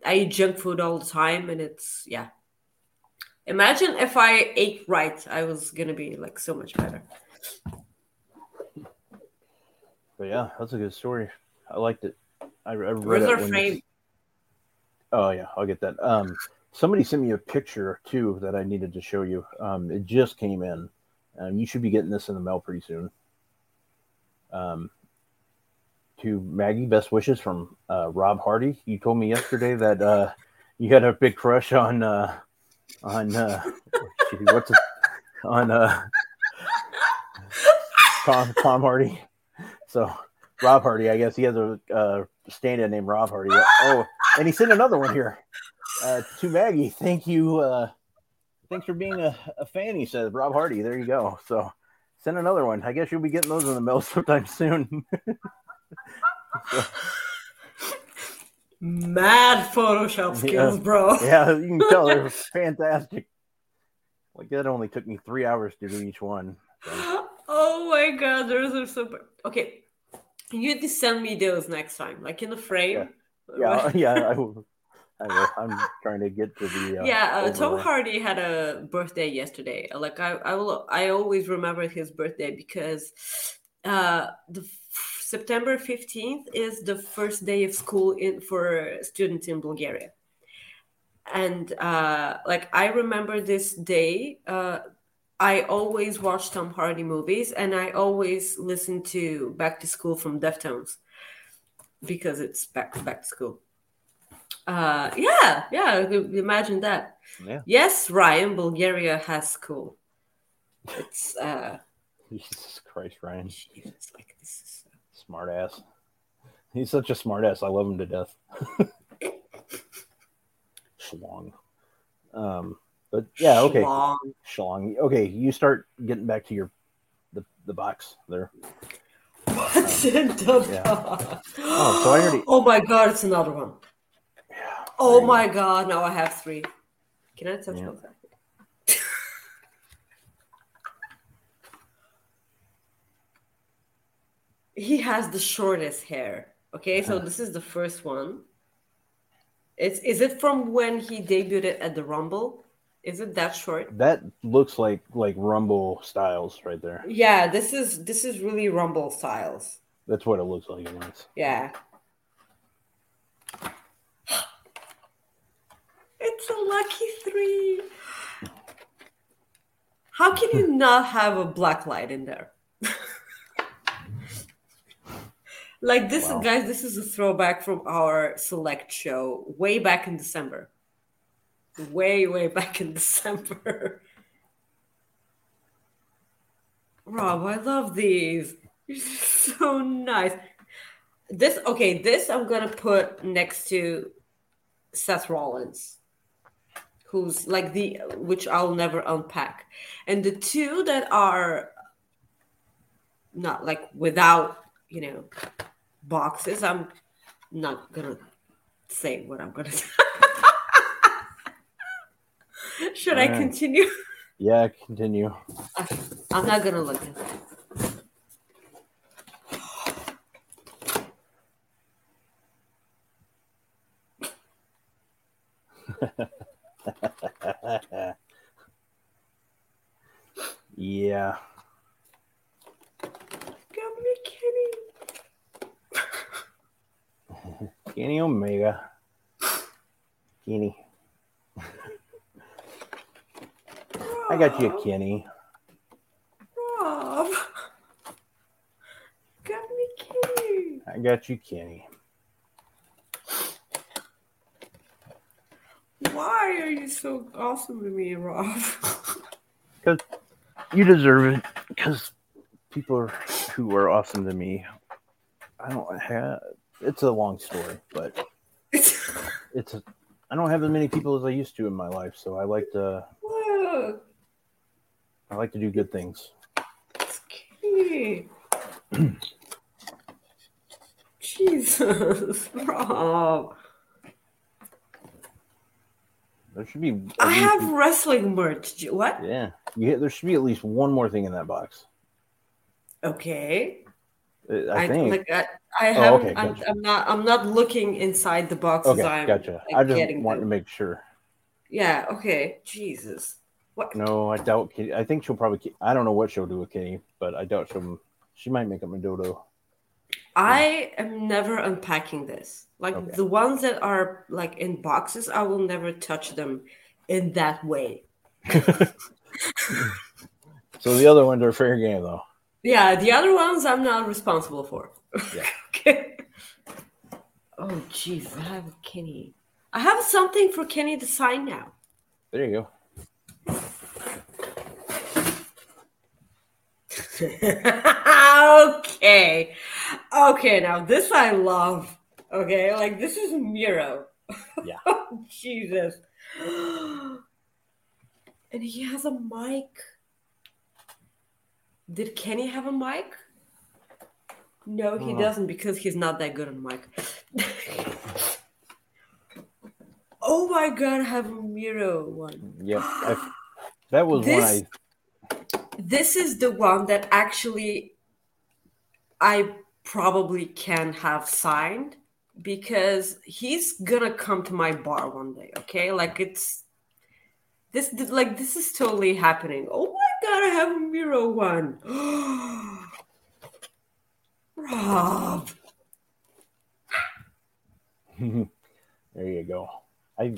I eat junk food all the time, and it's yeah. Imagine if I ate right, I was gonna be like so much better. But yeah, that's a good story. I liked it. I, I read it our when you- Oh yeah, I'll get that. Um, somebody sent me a picture too that I needed to show you. Um, it just came in. Um, you should be getting this in the mail pretty soon. Um, to Maggie, best wishes from uh, Rob Hardy. You told me yesterday that uh, you had a big crush on uh, on uh, what's on uh, Tom Tom Hardy. So Rob Hardy, I guess he has a uh, stand-in named Rob Hardy. Oh, and he sent another one here uh, to Maggie. Thank you. Uh, thanks for being a, a fan. He says Rob Hardy. There you go. So send another one. I guess you'll be getting those in the mail [laughs] sometime soon. [laughs] Mad Photoshop skills, Yeah. bro. [laughs] yeah, you can tell they're fantastic. Like that only took me three hours to do each one. So, Oh my god, those are so. Okay, you need to send me those next time, like in a frame. yeah, yeah. Will. I will. I'm trying to get to the. Uh, yeah, uh, Tom. Hardy had a birthday yesterday. Like I, I will, I always remember his birthday because uh, the f- September fifteenth is the first day of school in for students in Bulgaria, and uh, like I remember this day. Uh, I always watch Tom Hardy movies, and I always listen to Back to School from Deftones because it's back back to school. Uh, yeah, yeah. Imagine that. Yeah. Yes, Ryan, Bulgaria has school. It's uh, [laughs] Jesus Christ, Ryan. Jesus, like this is. Smart ass. He's such a smart ass. I love him to death. [laughs] Schlong. Um, but yeah, okay. Schlong. Schlong. Okay, you start getting back to your the, the box there. What's [laughs] in the yeah. box? Oh, so I already- [gasps] Oh my god, it's another one. Oh my god, now I have three. Can I touch Yeah. both? [laughs] he has the shortest hair. Okay, so uh-huh. this is the first one. It's is it from when he debuted it at the Rumble? Is it that short? That looks like like Rumble styles right there. Yeah, this is this is really Rumble styles. That's what it looks like. anyways. Yeah. It's a lucky three. How can you not have a black light in there? [laughs] like this, Wow. guys, this is a throwback from our select show way back in December. Way, way back in [laughs] December. Rob, I love these. You're so nice. This okay, this I'm gonna put next to Seth Rollins, who's like the which I'll never unpack. And the two that are not like without, you know, boxes, I'm not gonna say what I'm gonna [laughs] say. Should I continue? Yeah, continue. I'm not gonna look at that. [laughs] Yeah. Got me, Kenny. [laughs] Kenny Omega. Kenny. I got you, Kenny. Rob. Got me, Kenny. I got you, Kenny. Why are you so awesome to me, Rob? [laughs] Because you deserve it. Because people are, who are awesome to me, I don't have. It's a long story, but [laughs] it's. A, I don't have as many people as I used to in my life, so I like to. Look, I like to do good things. Kenny. [laughs] Jesus, Rob. There should be. I have wrestling merch. What? Yeah, you, there should be at least one more thing in that box. Okay. Uh, I, I, think. like I, I Oh, haven't. okay, I'm, gotcha. I'm not. I'm not looking inside the boxes. okay, I'm gotcha. like, I just wanted to make sure. Yeah. Okay. Jesus. What? No, I doubt. Kitty, I think she'll probably. I don't know what she'll do with Kitty, but I doubt she'll. She might make up a dodo. I am never unpacking this. Like Okay. the ones that are like in boxes, I will never touch them in that way. [laughs] [laughs] So the other ones are fair game, though. Yeah, the other ones I'm not responsible for. Yeah. [laughs] okay. Oh jeez, I have a Kenny. I have something for Kenny to sign now. There you go. [laughs] okay. Okay, now this I love. Okay, like this is Miro. Yeah. Oh, Jesus. And he has a mic. Did Kenny have a mic? No, he Oh. doesn't because he's not that good on mic. oh my god, I have a Miro one. Yep. That was one This- I. this is the one that actually I probably can have signed because he's gonna come to my bar one day. Okay, like it's this like this is totally happening. Oh my god, I have a Miro one. [gasps] Rob, [laughs] there you go. I.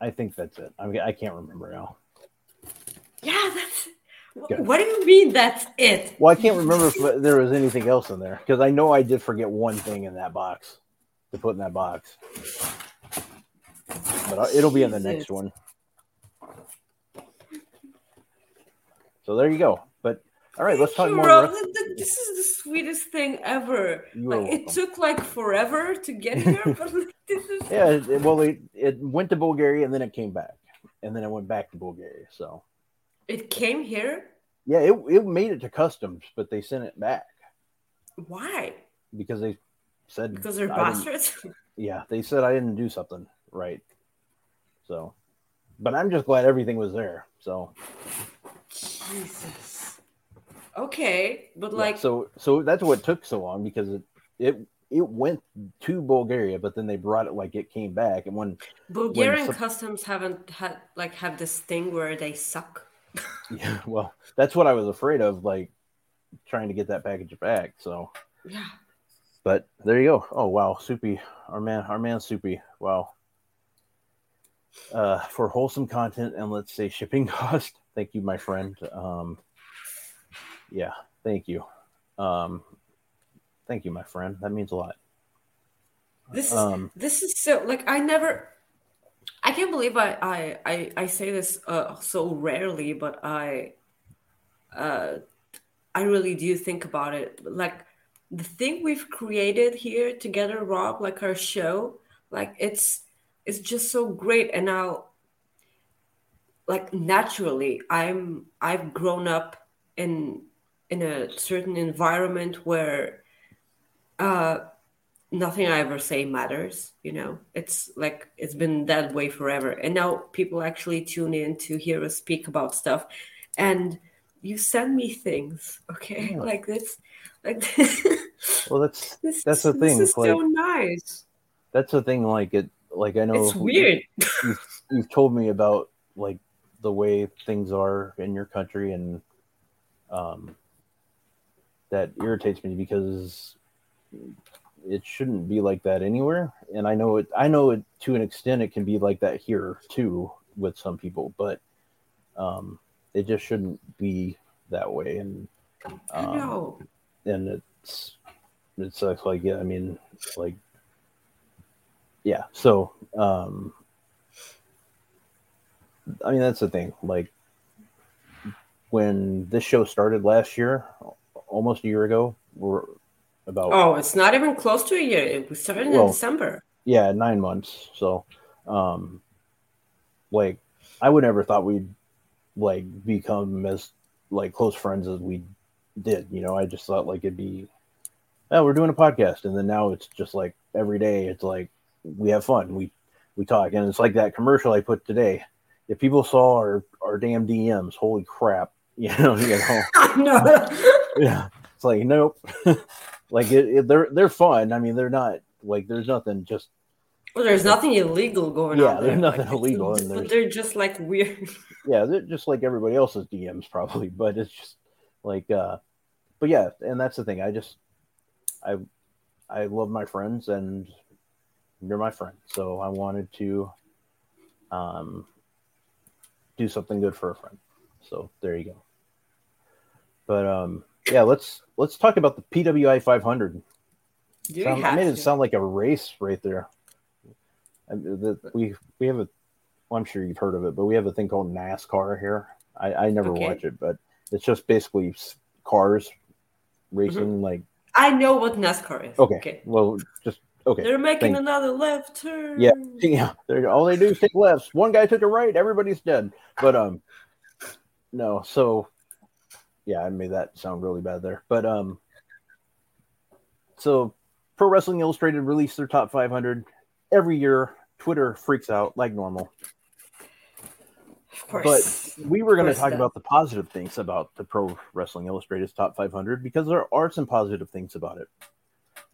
I think that's it. I, I can't remember now. yeah, that's. Okay. What do you mean that's it? Well, I can't remember if there was anything else in there because I know I did forget one thing in that box to put in that box, but I- it'll be in the next one. So there you go. But all right, let's talk Thank more. Rob. rest- Th- th- This is the sweetest thing ever. Like, it took like forever to get here, [laughs] but like, this is Yeah, well, it, it went to Bulgaria and then it came back, and then it went back to Bulgaria. So it came here. yeah, it it made it to customs, but they sent it back Why? because they said Because they're bastards. [laughs] yeah, they said I didn't do something right. So, but I'm just glad everything was there. So, Jesus. Okay, but yeah, like, so so that's what took so long because it it it went to Bulgaria, but then they brought it like it came back, and when Bulgarian some- customs haven't had like have this thing where they suck. [laughs] yeah, well, that's what I was afraid of, like trying to get that package back. So, Yeah. but there you go. Oh wow, Soupy, our man, our man, Soupy. Wow. Uh, for wholesome content and let's say shipping [laughs] cost, thank you, my friend. Um, yeah, thank you. Um, thank you, my friend. That means a lot. This is Um, this is so like I never I can't believe I I I, I say this uh, so rarely, but I uh I really do think about it. Like the thing we've created here together, Rob, like our show, like it's it's just so great. And now like naturally i'm i've grown up in in a certain environment where uh nothing i ever say matters you know? It's like it's been that way forever. And now people actually tune in to hear us speak about stuff. And you send me things okay? Yeah. like this like this, [laughs] well, that's this That's the thing, this is like- so nice. that's the thing. Like it, like I know it's weird. [laughs] you've, you've told me about like the way things are in your country and um that irritates me because it shouldn't be like that anywhere. And i know it i know it to an extent it can be like that here too with some people but um it just shouldn't be that way. And i um, know. and it's it sucks like yeah i mean like yeah so um I mean, that's the thing. Like when this show started last year, almost a year ago, we're about Oh, it's not even close to a year. It was started in December. yeah nine months. So, um, like I would never thought we'd like become as like close friends as we did. You know, I just thought like it'd be, oh, we're doing a podcast, and then now it's just like every day. It's like we have fun. We we talk, and it's like that commercial I put today. If people saw our our damn DMs, holy crap! [laughs] You know, you know, [laughs] no. yeah. It's like nope. [laughs] like it, it, they're they're fun. I mean, they're not like there's nothing just Well, there's nothing illegal going on. Yeah, on. there's there. nothing Like, illegal, it's- and there's- They're just like weird. yeah, they're just like everybody else's DMs probably, but it's just like uh but yeah, and that's the thing. I just I I love my friends and you're my friend. So I wanted to um do something good for a friend. So there you go. But um yeah, let's let's talk about the PWI 500. You Sound- I made it sound like a race right there. The, we we have a well, I'm sure you've heard of it, but we have a thing called NASCAR here. I, I never Okay. watch it, but it's just basically cars racing. Mm-hmm. Like I know what NASCAR is. Okay. okay, well, just okay. They're making another left turn. Yeah, [laughs] yeah. They're, all they do is take lefts. One guy took a right, everybody's dead. But um, no. So yeah, I made that sound really bad there. But um, so Pro Wrestling Illustrated released their top 500 every year. Twitter freaks out like normal. Of course. But we were going to talk it about the positive things about the Pro Wrestling Illustrated's top 500 because there are some positive things about it.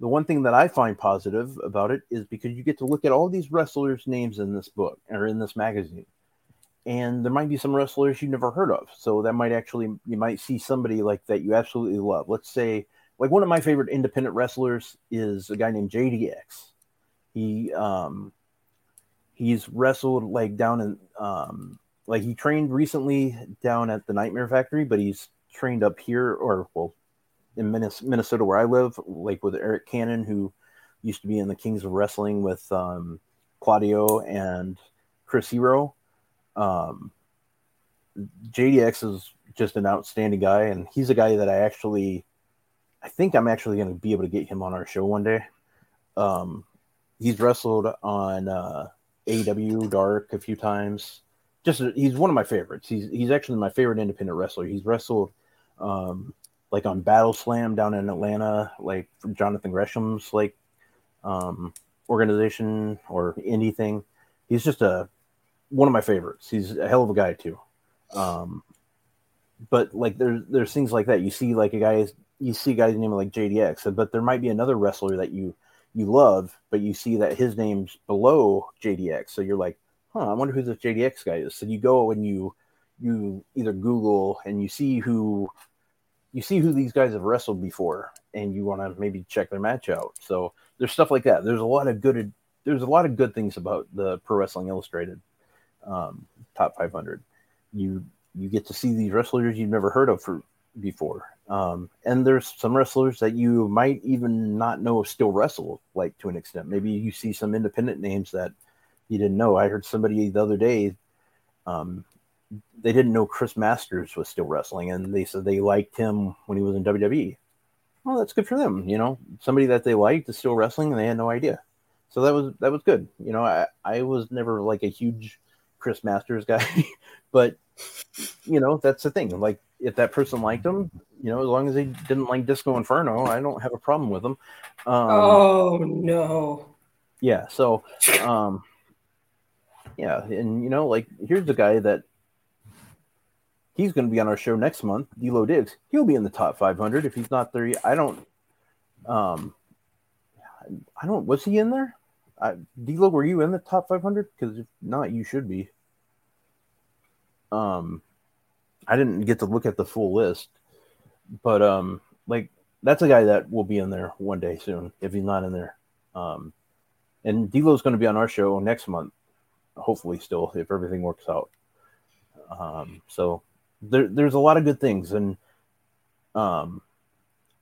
The one thing that I find positive about it is because you get to look at all these wrestlers' names in this book or in this magazine. And there might be some wrestlers you've never heard of. So that might actually, you might see somebody like that you absolutely love. Let's say, like one of my favorite independent wrestlers is a guy named JDX. He, um, he's wrestled like down in, um, like he trained recently down at the Nightmare Factory, but he's trained up here or well in Minnesota where I live, like with Arik Cannon, who used to be in the Kings of Wrestling with um, Claudio and Chris Hero. Um, JDX is just an outstanding guy, and he's a guy that I actually, I think I'm actually going to be able to get him on our show one day. Um, he's wrestled on uh, AW Dark a few times just he's one of my favorites. He's he's actually my favorite independent wrestler. He's wrestled um like on Battle Slam down in Atlanta, like for Jonathan Gresham's like um organization or indie thing. He's just a one of my favorites. He's a hell of a guy too. Um but like there's there's things like that. You see like a guy you see guy's name like JDX, but there might be another wrestler that you you love, but you see that his name's below JDX. So you're like, huh, I wonder who this JDX guy is. So you go and you you either Google and you see who you see who these guys have wrestled before, and you want to maybe check their match out. So there's stuff like that. There's a lot of good there's a lot of good things about the Pro Wrestling Illustrated um, top 500. You you get to see these wrestlers you've never heard of for before. Um, and there's some wrestlers that you might even not know still wrestle, like to an extent. Maybe you see some independent names that you didn't know. I heard somebody the other day, um, they didn't know Chris Masters was still wrestling, and they said they liked him when he was in WWE. Well, that's good for them. You know, somebody that they liked is still wrestling, and they had no idea. So that was that was good. You know, I I was never like a huge Chris Masters guy, [laughs] but you know that's the thing. Like if that person liked him, you know, as long as they didn't like Disco Inferno, I don't have a problem with them. Um, oh no. yeah so um yeah and you know like here's a guy that he's going to be on our show next month D'Lo Diggs. He'll be in the top 500 if he's not there. I don't um I don't was he in there? I, D'Lo were you in the top 500 because if not you should be. Um I didn't get to look at the full list but um like that's a guy that will be in there one day soon if he's not in there. Um and D'Lo's going to be on our show next month, hopefully, still if everything works out. Um, so there, there's a lot of good things, and um,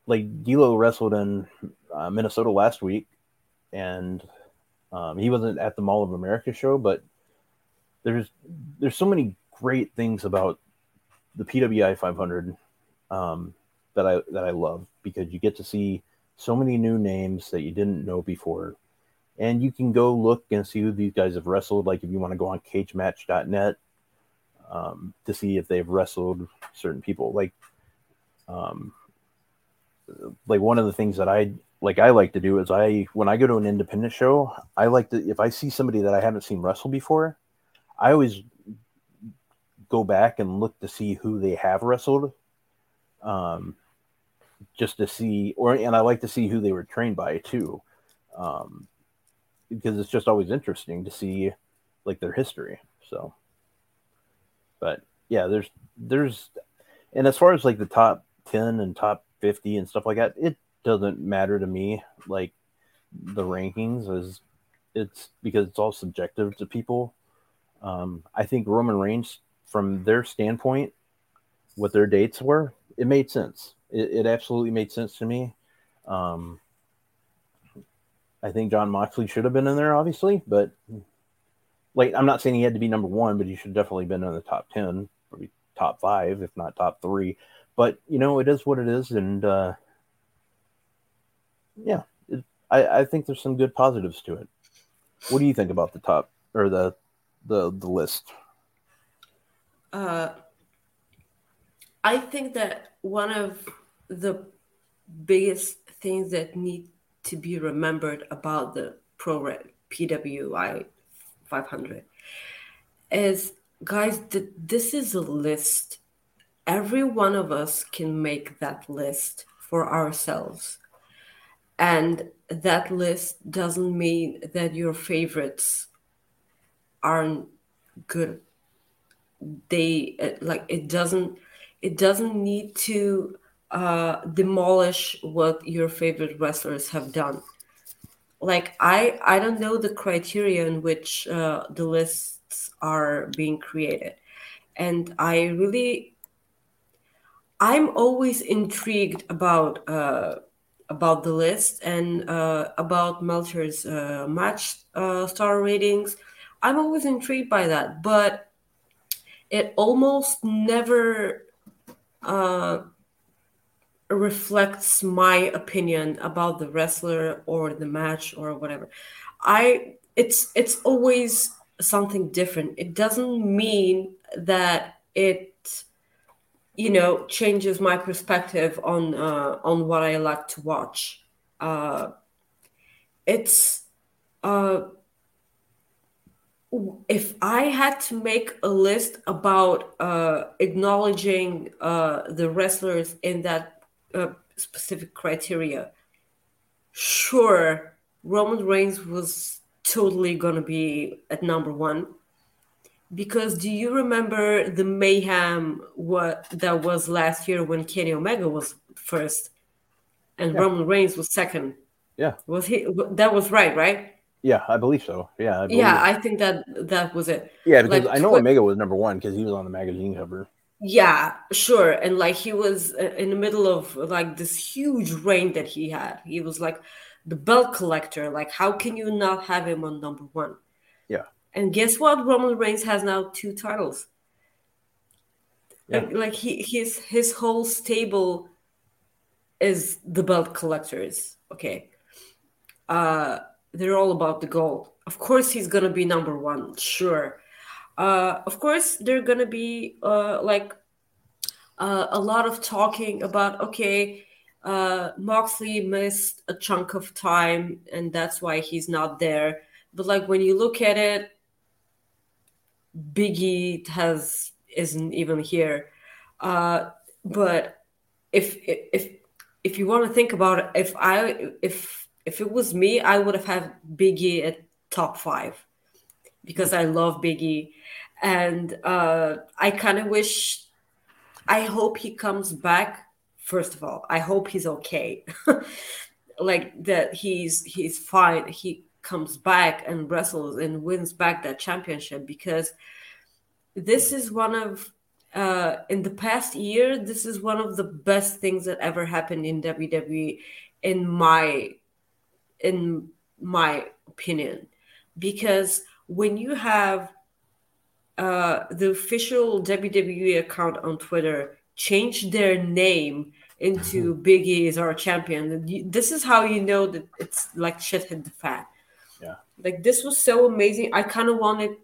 like D'Lo wrestled in uh, Minnesota last week, and um, he wasn't at the Mall of America show, but there's there's so many great things about the PWI 500 um, that I that I love because you get to see so many new names that you didn't know before, and you can go look and see who these guys have wrestled. Like if you want to go on CageMatch.net um, to see if they've wrestled certain people, like um, like one of the things that I like I like to do is I when I go to an independent show, I like to if I see somebody that I haven't seen wrestle before, I always go back and look to see who they have wrestled. Um just to see or and I like to see who they were trained by too. Um because it's just always interesting to see like their history. So but yeah, there's there's and as far as like the top 10 and top 50 and stuff like that, it doesn't matter to me. Like the rankings is it's because it's all subjective to people. Um, I think Roman Reigns, from their standpoint, what their dates were, it made sense. It, it absolutely made sense to me. Um, I think Jon Moxley should have been in there, obviously, but like I'm not saying he had to be number one, but he should definitely been in the top ten, probably top five, if not top three. But you know, it is what it is, and uh, yeah, it, I, I think there's some good positives to it. What do you think about the top or the the the list? Uh, I think that one of the biggest things that need to be remembered about the pro PWI 500 is guys th- this is a list. Every one of us can make that list for ourselves. And that list doesn't mean that your favorites aren't good. They uh, like it doesn't it doesn't need to uh, demolish what your favorite wrestlers have done like i i don't know the criteria in which uh, the lists are being created and i really i'm always intrigued about uh, about the list and uh, about Meltzer's uh, match uh, star ratings. I'm always intrigued by that, but it almost never uh, reflects my opinion about the wrestler or the match or whatever. I it's it's always something different. It doesn't mean that it you know changes my perspective on uh, on what I like to watch. Uh, it's uh, if I had to make a list about uh, acknowledging uh, the wrestlers in that uh, specific criteria, sure, Roman Reigns was totally gonna be at number one because do you remember the mayhem what that was last year when Kenny Omega was first and yeah. Roman Reigns was second? Yeah, was he? That was right, right? Yeah, I believe so. Yeah, I yeah, I think that that was it. Yeah, because like, I know tw- Omega was number one because he was on the magazine cover. Yeah, sure, and like he was uh, in the middle of like this huge reign that he had. He was like the belt collector. Like, how can you not have him on number one? Yeah. And guess what? Roman Reigns has now two titles. Yeah. Like, like he his his whole stable is the belt collectors. Okay. Uh they're all about the gold. Of course he's gonna be number one, sure. Uh of course they're gonna be uh like uh, a lot of talking about okay, uh Moxley missed a chunk of time and that's why he's not there. But like when you look at it, Biggie has isn't even here. Uh, but if if if you want to think about it, if I if if it was me, I would have had Biggie at top five because I love Biggie, and uh, I kind of wish. I hope he comes back. First of all, I hope he's okay. [laughs] like that, he's he's fine. He comes back and wrestles and wins back that championship because this is one of uh, in the past year this is one of the best things that ever happened in WWE in my in my opinion because when you have uh, the official WWE account on Twitter change their name into Big E is our champion. This is how you know that it's like shit hit the fan. Yeah. Like this was so amazing. I kind of want it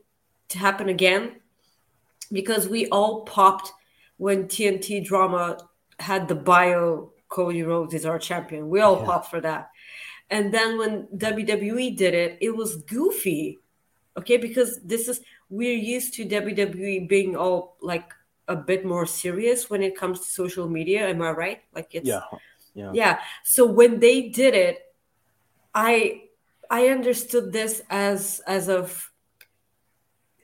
to happen again because we all popped when TNT drama had the bio Cody Rhodes is our champion. We all Yeah. popped for that. And then when WWE did it, it was goofy. Okay, because this is we're used to WWE being all like a bit more serious when it comes to social media. Am I right? Like it's Yeah. Yeah. yeah. So when they did it, I I understood this as as of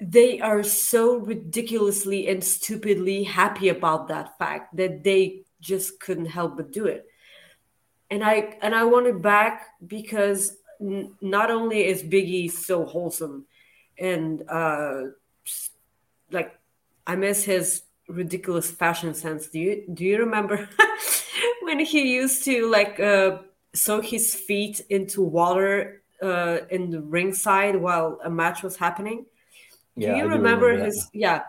they are so ridiculously and stupidly happy about that fact that they just couldn't help but do it. And I and I want it back because n- not only is Biggie so wholesome and uh like I miss his ridiculous fashion sense. Do you do you remember [laughs] when he used to like uh soak his feet into water uh in the ringside while a match was happening? Yeah, do you I do remember, remember that. his yeah?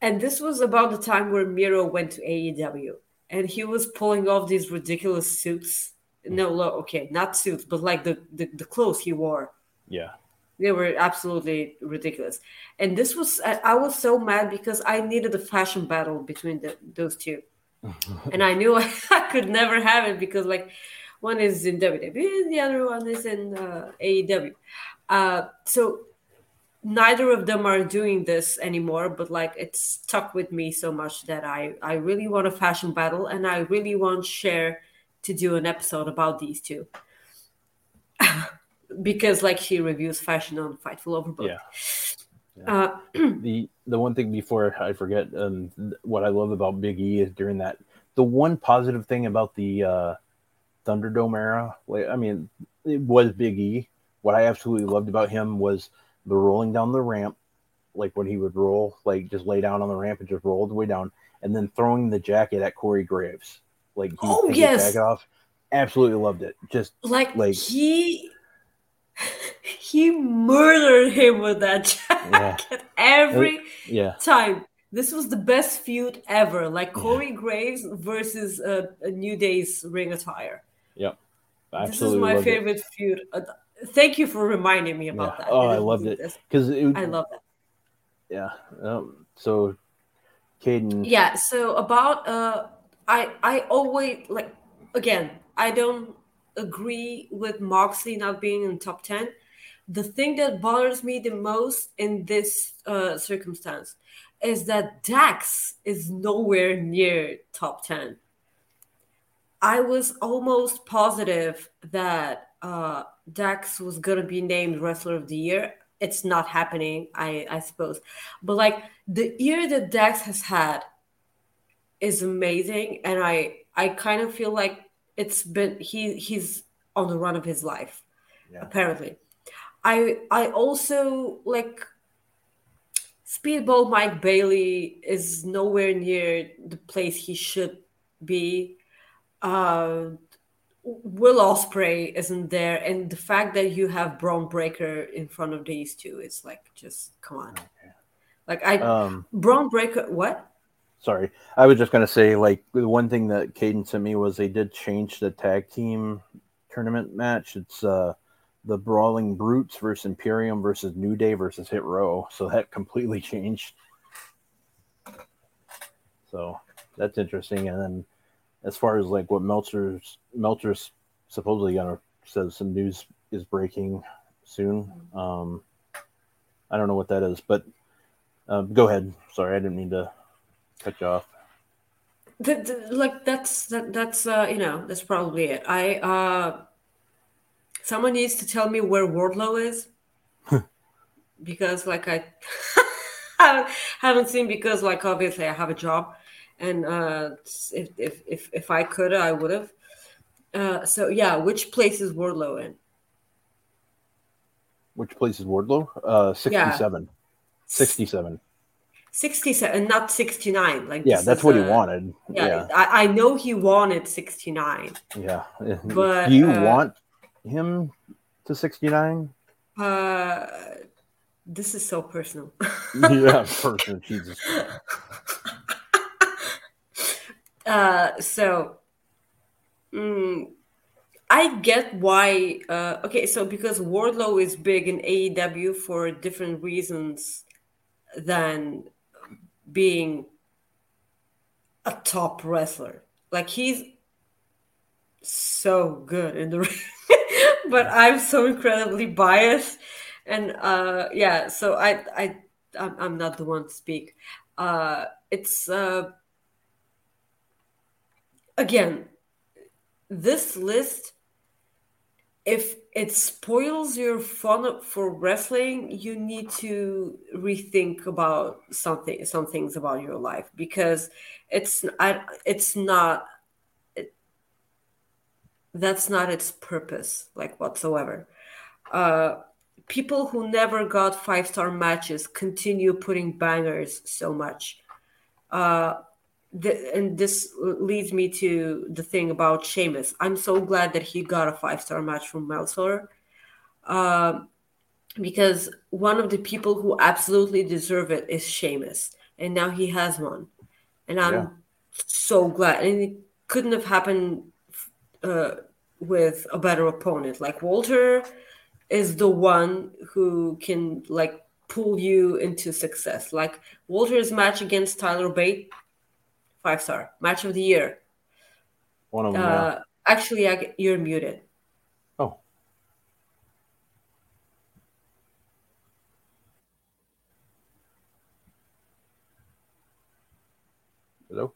And this was about the time where Miro went to AEW and he was pulling off these ridiculous suits. No, okay, not suits, but like the, the, the clothes he wore. Yeah. They were absolutely ridiculous. And this was, I, I was so mad because I needed a fashion battle between the, those two. [laughs] and I knew [laughs] I, could never have it because, like, one is in WWE, the other one is in uh, AEW. Uh, so neither of them are doing this anymore but like it's stuck with me so much that i i really want a fashion battle and i really want Cher to do an episode about these two [laughs] because like she reviews fashion on fightful overbook Yeah. uh, [clears throat] the the one thing before I forget, um, what I love about Big E is during that the one positive thing about the uh, Thunderdome era. Like, I mean, it was Big E. What I absolutely loved about him was the rolling down the ramp, like when he would roll, like just lay down on the ramp and just roll the way down, and then throwing the jacket at Corey Graves. Like, he Oh, yes. jacket off. Absolutely loved it. Just like, Like- he he murdered him with that [laughs] jacket every yeah, time. This was the best feud ever, like Corey Graves versus uh, a New Day's ring attire. yep. This is my loved it. favorite feud. Uh, thank you for reminding me about Yeah. that. Oh, I I loved it. because I love that. yeah. Um, so, Caden, Yeah. So about uh, I I always like again. I don't agree with Moxley not being in top ten. The thing that bothers me the most in this uh, circumstance is that Dax is nowhere near top ten. I was almost positive that uh, Dax was gonna be named Wrestler of the Year. It's not happening, I, I suppose. But like the year that Dax has had is amazing, and I I kind of feel like it's been he he's on the run of his life, Yeah. apparently. I I also like Speedball Mike Bailey is nowhere near the place he should be. Uh, Will Ospreay isn't there, and the fact that you have Bron Breakker in front of these two is like just come on. Like I um, Bron Breakker, what? sorry, I was just gonna say like the one thing that Caden sent me was they did change the tag team tournament match. It's uh the Brawling Brutes versus Imperium versus New Day versus Hit Row, so that [laughs] completely changed. So that's interesting. And then as far as like what Meltzer's Meltzer's supposedly gonna says some news is breaking soon. Um, I don't know what that is, but uh, go ahead. Sorry, I didn't mean to cut you off. Like that's that, that's uh you know that's probably it. I uh someone needs to tell me where Wardlow is because like I [laughs] haven't, seen because like obviously I have a job and uh if if if, if I could I would have. Uh, so yeah, which place is Wardlow in? Which place is Wardlow? Uh, 67. 67. 67 not 69 like Yeah, that's what he uh, wanted. yeah, Yeah. I, I know he wanted 69 Yeah. But, you uh, want him to 69? uh This is so personal. [laughs] yeah, person, Jesus. [laughs] uh, so, mm, I get why. Uh, okay, so because Wardlow is big in AEW for different reasons than being a top wrestler. Like he's so good in the [laughs] ring, but I'm so incredibly biased, and uh, yeah, so I I I'm, not the one to speak. Uh, it's uh, again this list if it spoils your fun for wrestling you need to rethink about something some things about your life because it's I, it's not that's not its purpose like whatsoever uh people who never got five star matches continue putting bangers so much uh the, and this leads me to the thing about Sheamus. I'm so glad that he got a five star match from Meltzer, uh, because one of the people who absolutely deserve it is Sheamus, and now he has one, and I'm yeah. so glad. And it couldn't have happened uh, with a better opponent. Like Walter is the one who can like pull you into success. Like Walter's match against Tyler Bate five star match of the year. One of them. Uh. Actually, I, you're muted. Oh. Hello.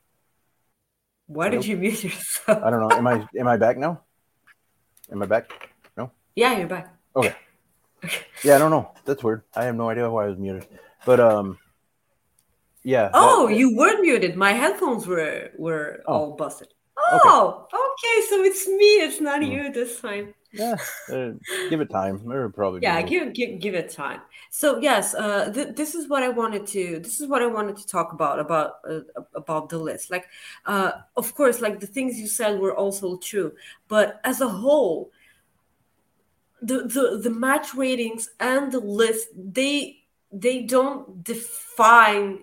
Why did you mute yourself? I don't know. Am I [laughs] am I back now? Am I back? No. Yeah, you're back. Okay. yeah, I don't know. That's weird. I have no idea why I was muted. But um, yeah. Oh, that, you were muted. My headphones were were oh. all busted. Oh, okay. okay. So it's me. It's not mm. you this time. Yeah, [laughs] uh, give it time. Or probably. Yeah, give give give it time. So yes, uh, th- this is what I wanted to. This is what I wanted to talk about about uh, about the list. Like, uh, of course, like the things you said were also true, but as a whole, the the the match ratings and the list they they don't define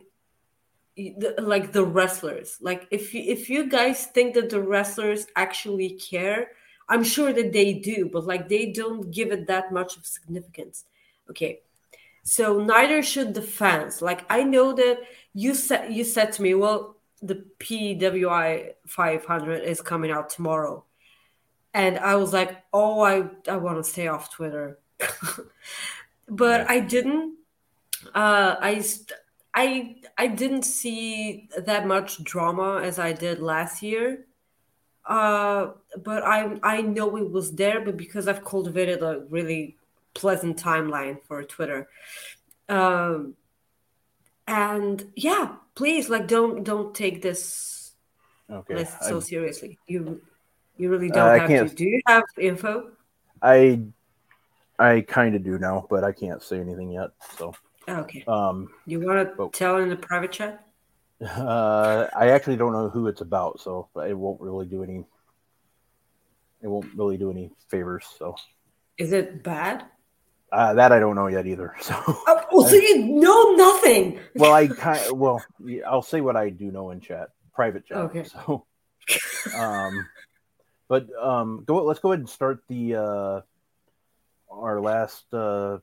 the, like the wrestlers like if you if you guys think that the wrestlers actually care i'm sure that they do but like they don't give it that much of significance. Okay. So neither should the fans. Like i know that you said you said to me well the pwi 500 is coming out tomorrow. And i was like oh i i want to stay off twitter. [laughs] But yeah. i didn't uh i I I didn't see that much drama as I did last year. Uh, but I I know it was there, but because I've cultivated a really pleasant timeline for Twitter. Um, and yeah, please like don't don't take this okay. list so I, seriously. You you really don't uh, have to. Do you have info? I I kind of do now, but I can't say anything yet. So Okay. Um, you want to tell in the private chat? Uh, I actually don't know who it's about, so it won't really do any. It won't really do any favors. So. Is it bad? Uh, that I don't know yet either. [laughs] So. Oh, well, so you know nothing. well, I [laughs] kind of, well, I'll say what I do know in chat, private chat. Okay. So. um, but um, go. Let's go ahead and start the uh, our last uh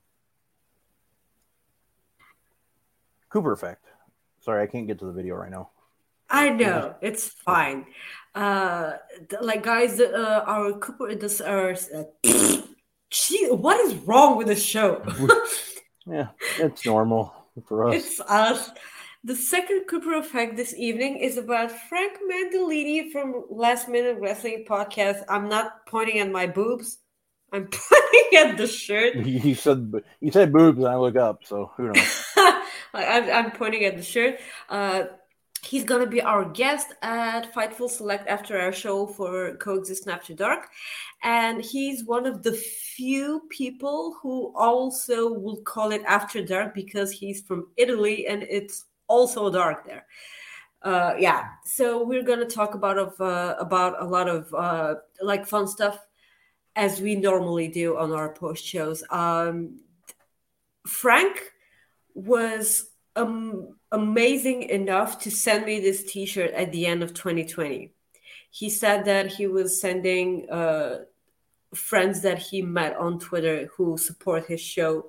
Cooper effect. Sorry, I can't get to the video right now. I know it's fine. Uh, like guys, uh, our Cooper, this our. Uh, gee, what is wrong with the show? [laughs] yeah, it's normal for us. It's us. The second Cooper effect this evening is about Frank Mandolini from Last Minute Wrestling Podcast. I'm not pointing at my boobs. I'm [laughs] pointing at the shirt. You said you said boobs, and I look up, so who knows? [laughs] I'm, I'm pointing at the shirt. Uh, he's gonna be our guest at Fightful Select after our show for Coexist After Dark, and he's one of the few people who also will call it After Dark because he's from Italy and it's also dark there. Uh, yeah, so we're gonna talk about of uh, about a lot of uh, like fun stuff as we normally do on our post shows. Um, Frank was um, amazing enough to send me this T-shirt at the end of 2020. He said that he was sending uh, friends that he met on Twitter who support his show.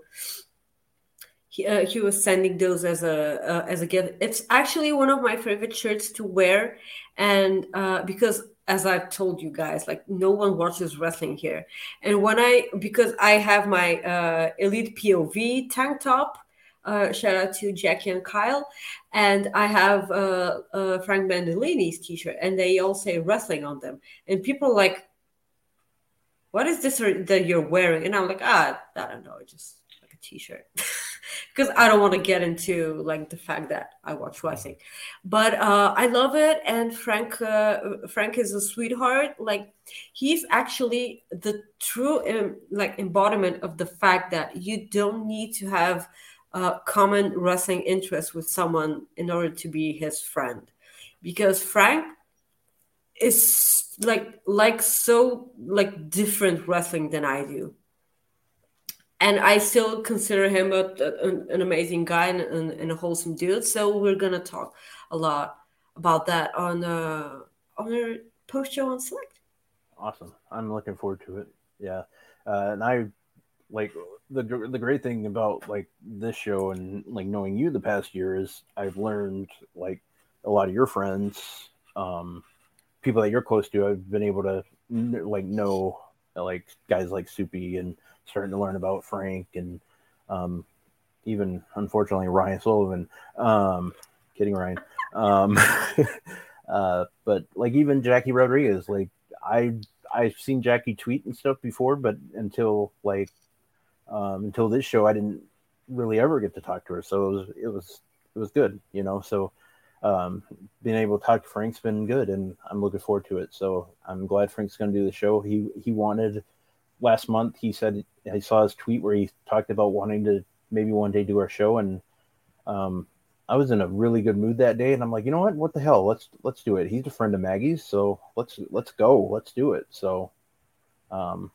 He, uh, he was sending those as a uh, as a gift. It's actually one of my favorite shirts to wear, and uh, because as I've told you guys, like no one watches wrestling here, and when I because I have my uh, Elite POV tank top. Uh, shout out to Jackie and Kyle, and I have uh, uh, Frank Bandolini's T-shirt, and they all say wrestling on them, and people are like, what is this that you're wearing? And I'm like, ah, I don't know, just like a t-shirt. [laughs] Because I don't want to get into like the fact that I watch wrestling, but uh, I love it. And Frank, uh, Frank is a sweetheart. Like he's actually the true um, like embodiment of the fact that you don't need to have a common wrestling interest with someone in order to be his friend, because Frank is like like so like different wrestling than I do. And I still consider him a, a, an amazing guy and, and, and, a wholesome dude. So we're gonna talk a lot about that on uh, on our post show on Select. Awesome! I'm looking forward to it. Yeah, uh, and I like the the great thing about like this show and like knowing you the past year is I've learned like a lot of your friends um people that you're close to, I've been able to like know like guys like Soupy and starting to learn about Frank and um, even unfortunately Ryan Sullivan. Um, kidding, Ryan. Um, [laughs] uh, but like even Jackie Rodriguez, like I I've seen Jackie tweet and stuff before, but until like um, until this show, I didn't really ever get to talk to her. So it was it was it was good, you know. So um, being able to talk to Frank's been good, and I'm looking forward to it. So I'm glad Frank's going to do the show. He he wanted last month. He said I saw his tweet where he talked about wanting to maybe one day do our show, and um, I was in a really good mood that day, and I'm like, you know what? What the hell? Let's let's do it. He's a friend of Maggie's, so let's let's go. Let's do it. So, um,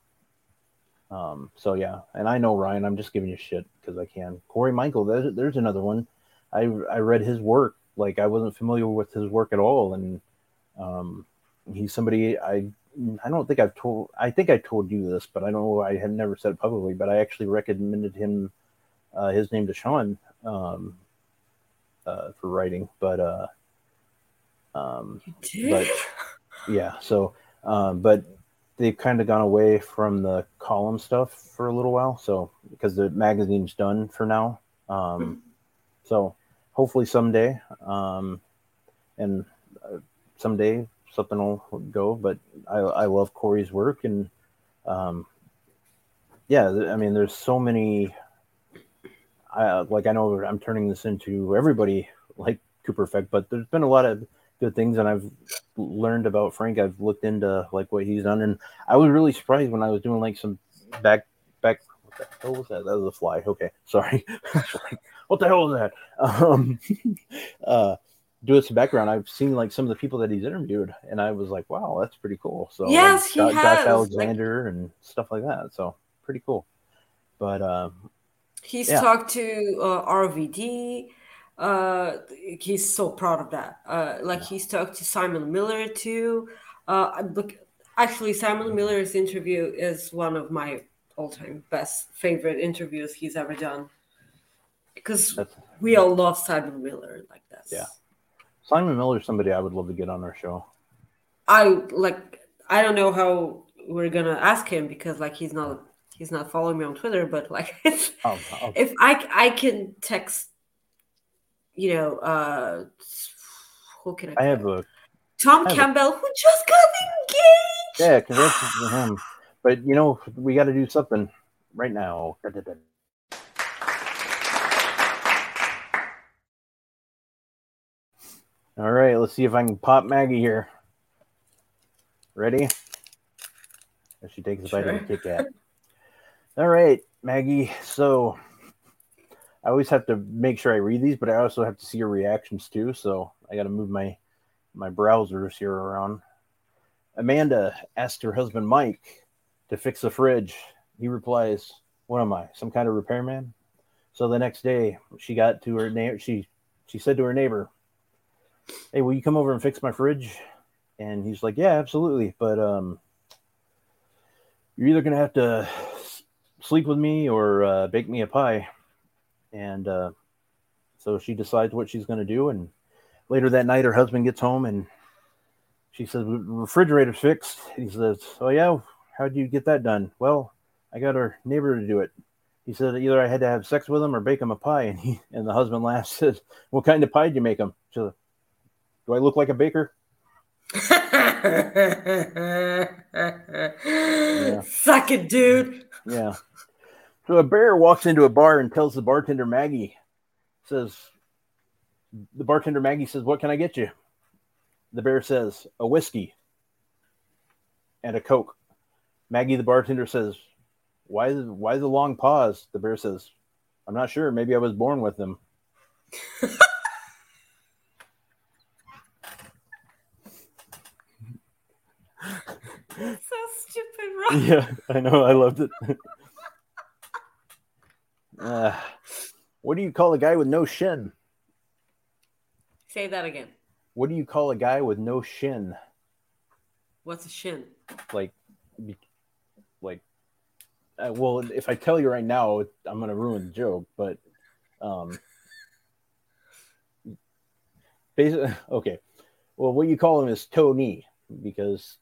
um, so yeah, and I know Ryan. I'm just giving you shit because I can. Corey Michael, there's, there's another one. I I read his work. Like I wasn't familiar with his work at all, and um, he's somebody I I don't think I've told I think I told you this, but I don't know. I had never said it publicly, but I actually recommended him uh, his name to Sean um, uh, for writing, but uh, um, but yeah, so um, but they've kind of gone away from the column stuff for a little while, so because the magazine's done for now. Um, mm-hmm. so hopefully someday, um, and uh, someday something will go. But I, I love Corey's work, and um, yeah, I mean, there's so many. I, like I know I'm turning this into everybody like Cooper Effect, but there's been a lot of good things, and I've learned about Frank. I've looked into like what he's done, and I was really surprised when I was doing like some back back. What the hell was that? That was a fly. Okay, sorry. [laughs] what the hell is that? [laughs] Um, [laughs] uh, do some background. I've seen like some of the people that he's interviewed, and I was like, wow, that's pretty cool. So yes, like, he has Alexander like, and stuff like that. So pretty cool. But um, he's yeah. talked to uh, RVD. Uh, he's so proud of that. Uh, like he's talked to Simon Miller too. Uh, look, actually, Simon Miller's interview is one of my all-time best favorite interviews he's ever done because we all love Simon Miller like that. Yeah, Simon Miller is somebody I would love to get on our show. I like. I don't know how we're gonna ask him because like he's not he's not following me on Twitter, but like [laughs] oh, oh. if I I can text, you know, uh, who can I? I have a Tom Campbell a, who just got engaged. Yeah, congrats to him. But you know, we got to do something right now. All right, let's see if I can pop Maggie here. Ready? As she takes a bite of the Kit Kat. All right, Maggie. So I always have to make sure I read these, but I also have to see your reactions too. So I got to move my my browsers here around. Amanda asked her husband Mike to fix the fridge. He replies, "What am I? Some kind of repairman?" So the next day, she got to her neighbor. She she said to her neighbor, "Hey, will you come over and fix my fridge?" And he's like, "Yeah, absolutely, but um, you're either gonna have to sleep with me or uh, bake me a pie." And uh, so she decides what she's gonna do. And later that night, her husband gets home and she says, "The "Refrigerator's fixed." He says, "Oh yeah, how'd you get that done?" Well, I got our neighbor to do it. He said either I had to have sex with him or bake him a pie, and he and the husband laughed. [laughs] says, "What kind of pie did you make him?" She said, Do I look like a baker? [laughs] Suck it, dude. Yeah. So a bear walks into a bar and tells the bartender Maggie, says, the bartender Maggie says, "What can I get you?" The bear says, "A whiskey and a coke." Maggie, the bartender, says, "Why the why the long pause?" The bear says, "I'm not sure. Maybe I was born with them." [laughs] So stupid, right? [laughs] yeah, I know. I loved it. [laughs] uh, what do you call a guy with no shin? Say that again. What do you call a guy with no shin? What's a shin? Like, like, uh, well, if I tell you right now, I'm gonna ruin the joke. But, um, basically, [laughs] okay. Well, what you call him is toe knee because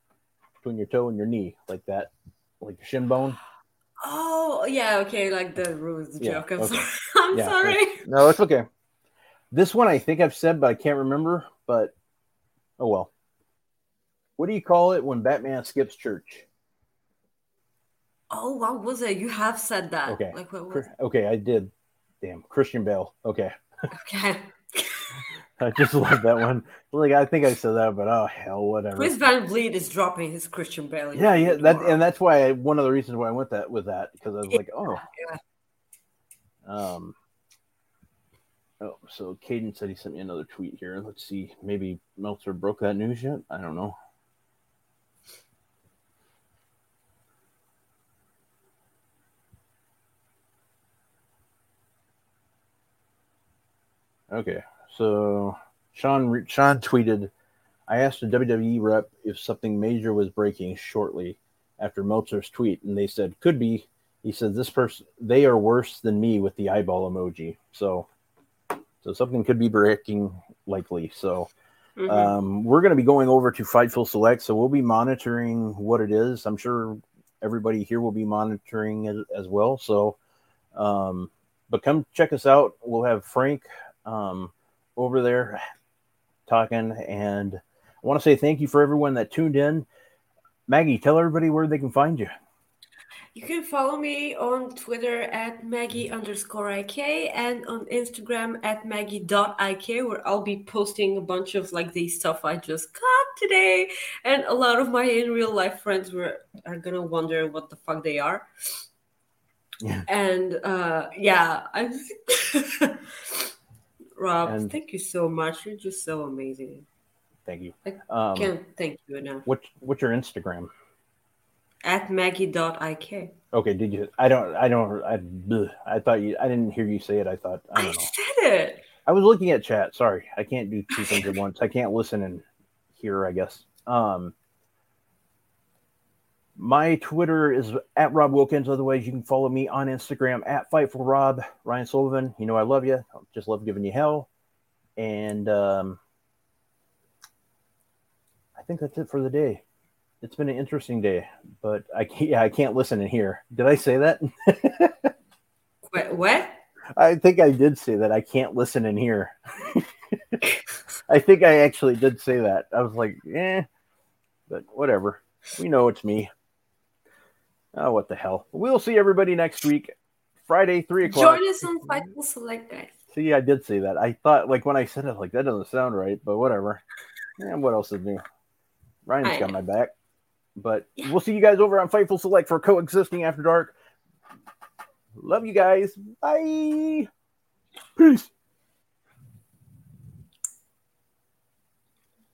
between your toe and your knee, like that, like your shin bone. Oh, yeah, okay, like the Yeah, joke. I'm okay. sorry. [laughs] I'm Yeah, sorry. No, it's okay. This one I think I've said, but I can't remember. But oh well. What do you call it when Batman skips church? Oh, what was it? You have said that. Okay. Like what was Cr- Okay, I did. Damn, Christian Bale. Okay, Okay. I just love that one. Like I think I said that, but oh hell, whatever. Chris Van Vliet is dropping his Christian Bale. Yeah, yeah. That and that's why I, one of the reasons why I went that with that because I was like, oh, Yeah. um. Oh, so Caden said he sent me another tweet here. Let's see. Maybe Meltzer broke that news yet? I don't know. Okay, so Sean Sean tweeted, "I asked a WWE rep if something major was breaking shortly after Meltzer's tweet, and they said could be." He said, "This person, they are worse than me with the eyeball emoji." So, so something could be breaking likely. So, Mhm. um, we're going to be going over to Fightful Select, so we'll be monitoring what it is. I'm sure everybody here will be monitoring it as well. So, um, but come check us out. We'll have Frank um, over there talking, and I want to say thank you for everyone that tuned in. Maggie, tell everybody where they can find you. You can follow me on Twitter at Maggie underscore IK and on Instagram at Maggie.ik, where I'll be posting a bunch of like the stuff I just got today. And a lot of my in real life friends were are gonna wonder what the fuck they are. Yeah. And uh yeah, I'm [laughs] Rob, And- thank you so much. You're just so amazing. Thank you. I Um, Can't thank you enough. what, what's your Instagram? At Maggie.ik. Okay, did you? I don't. I don't. I. bleh. I thought you. I didn't hear you say it. I thought. I I don't know. said it. I was looking at chat. Sorry, I can't do two things at [laughs] once. I can't listen and hear. I guess. Um, my Twitter is at Rob Wilkins. Otherwise, you can follow me on Instagram at Fightful Rob Ryan Sullivan. You know I love you. I Just love giving you hell. And um, I think that's it for the day. It's been an interesting day, but I can't. Yeah, I can't listen and hear. Did I say that? [laughs] What? what? I think I did say that. I can't listen and hear. [laughs] I think I actually did say that. I was like, eh, but whatever. We know it's me. Oh, what the hell. We'll see everybody next week, Friday, three o'clock. Join us on Fightful Select, guys. See, I did say that. I thought, like, when I said it, like, that doesn't sound right, but whatever. And what else is new? Ryan's I got know. my back. But Yeah. we'll see you guys over on Fightful Select for Coexisting After Dark. Love you guys. Bye. Peace.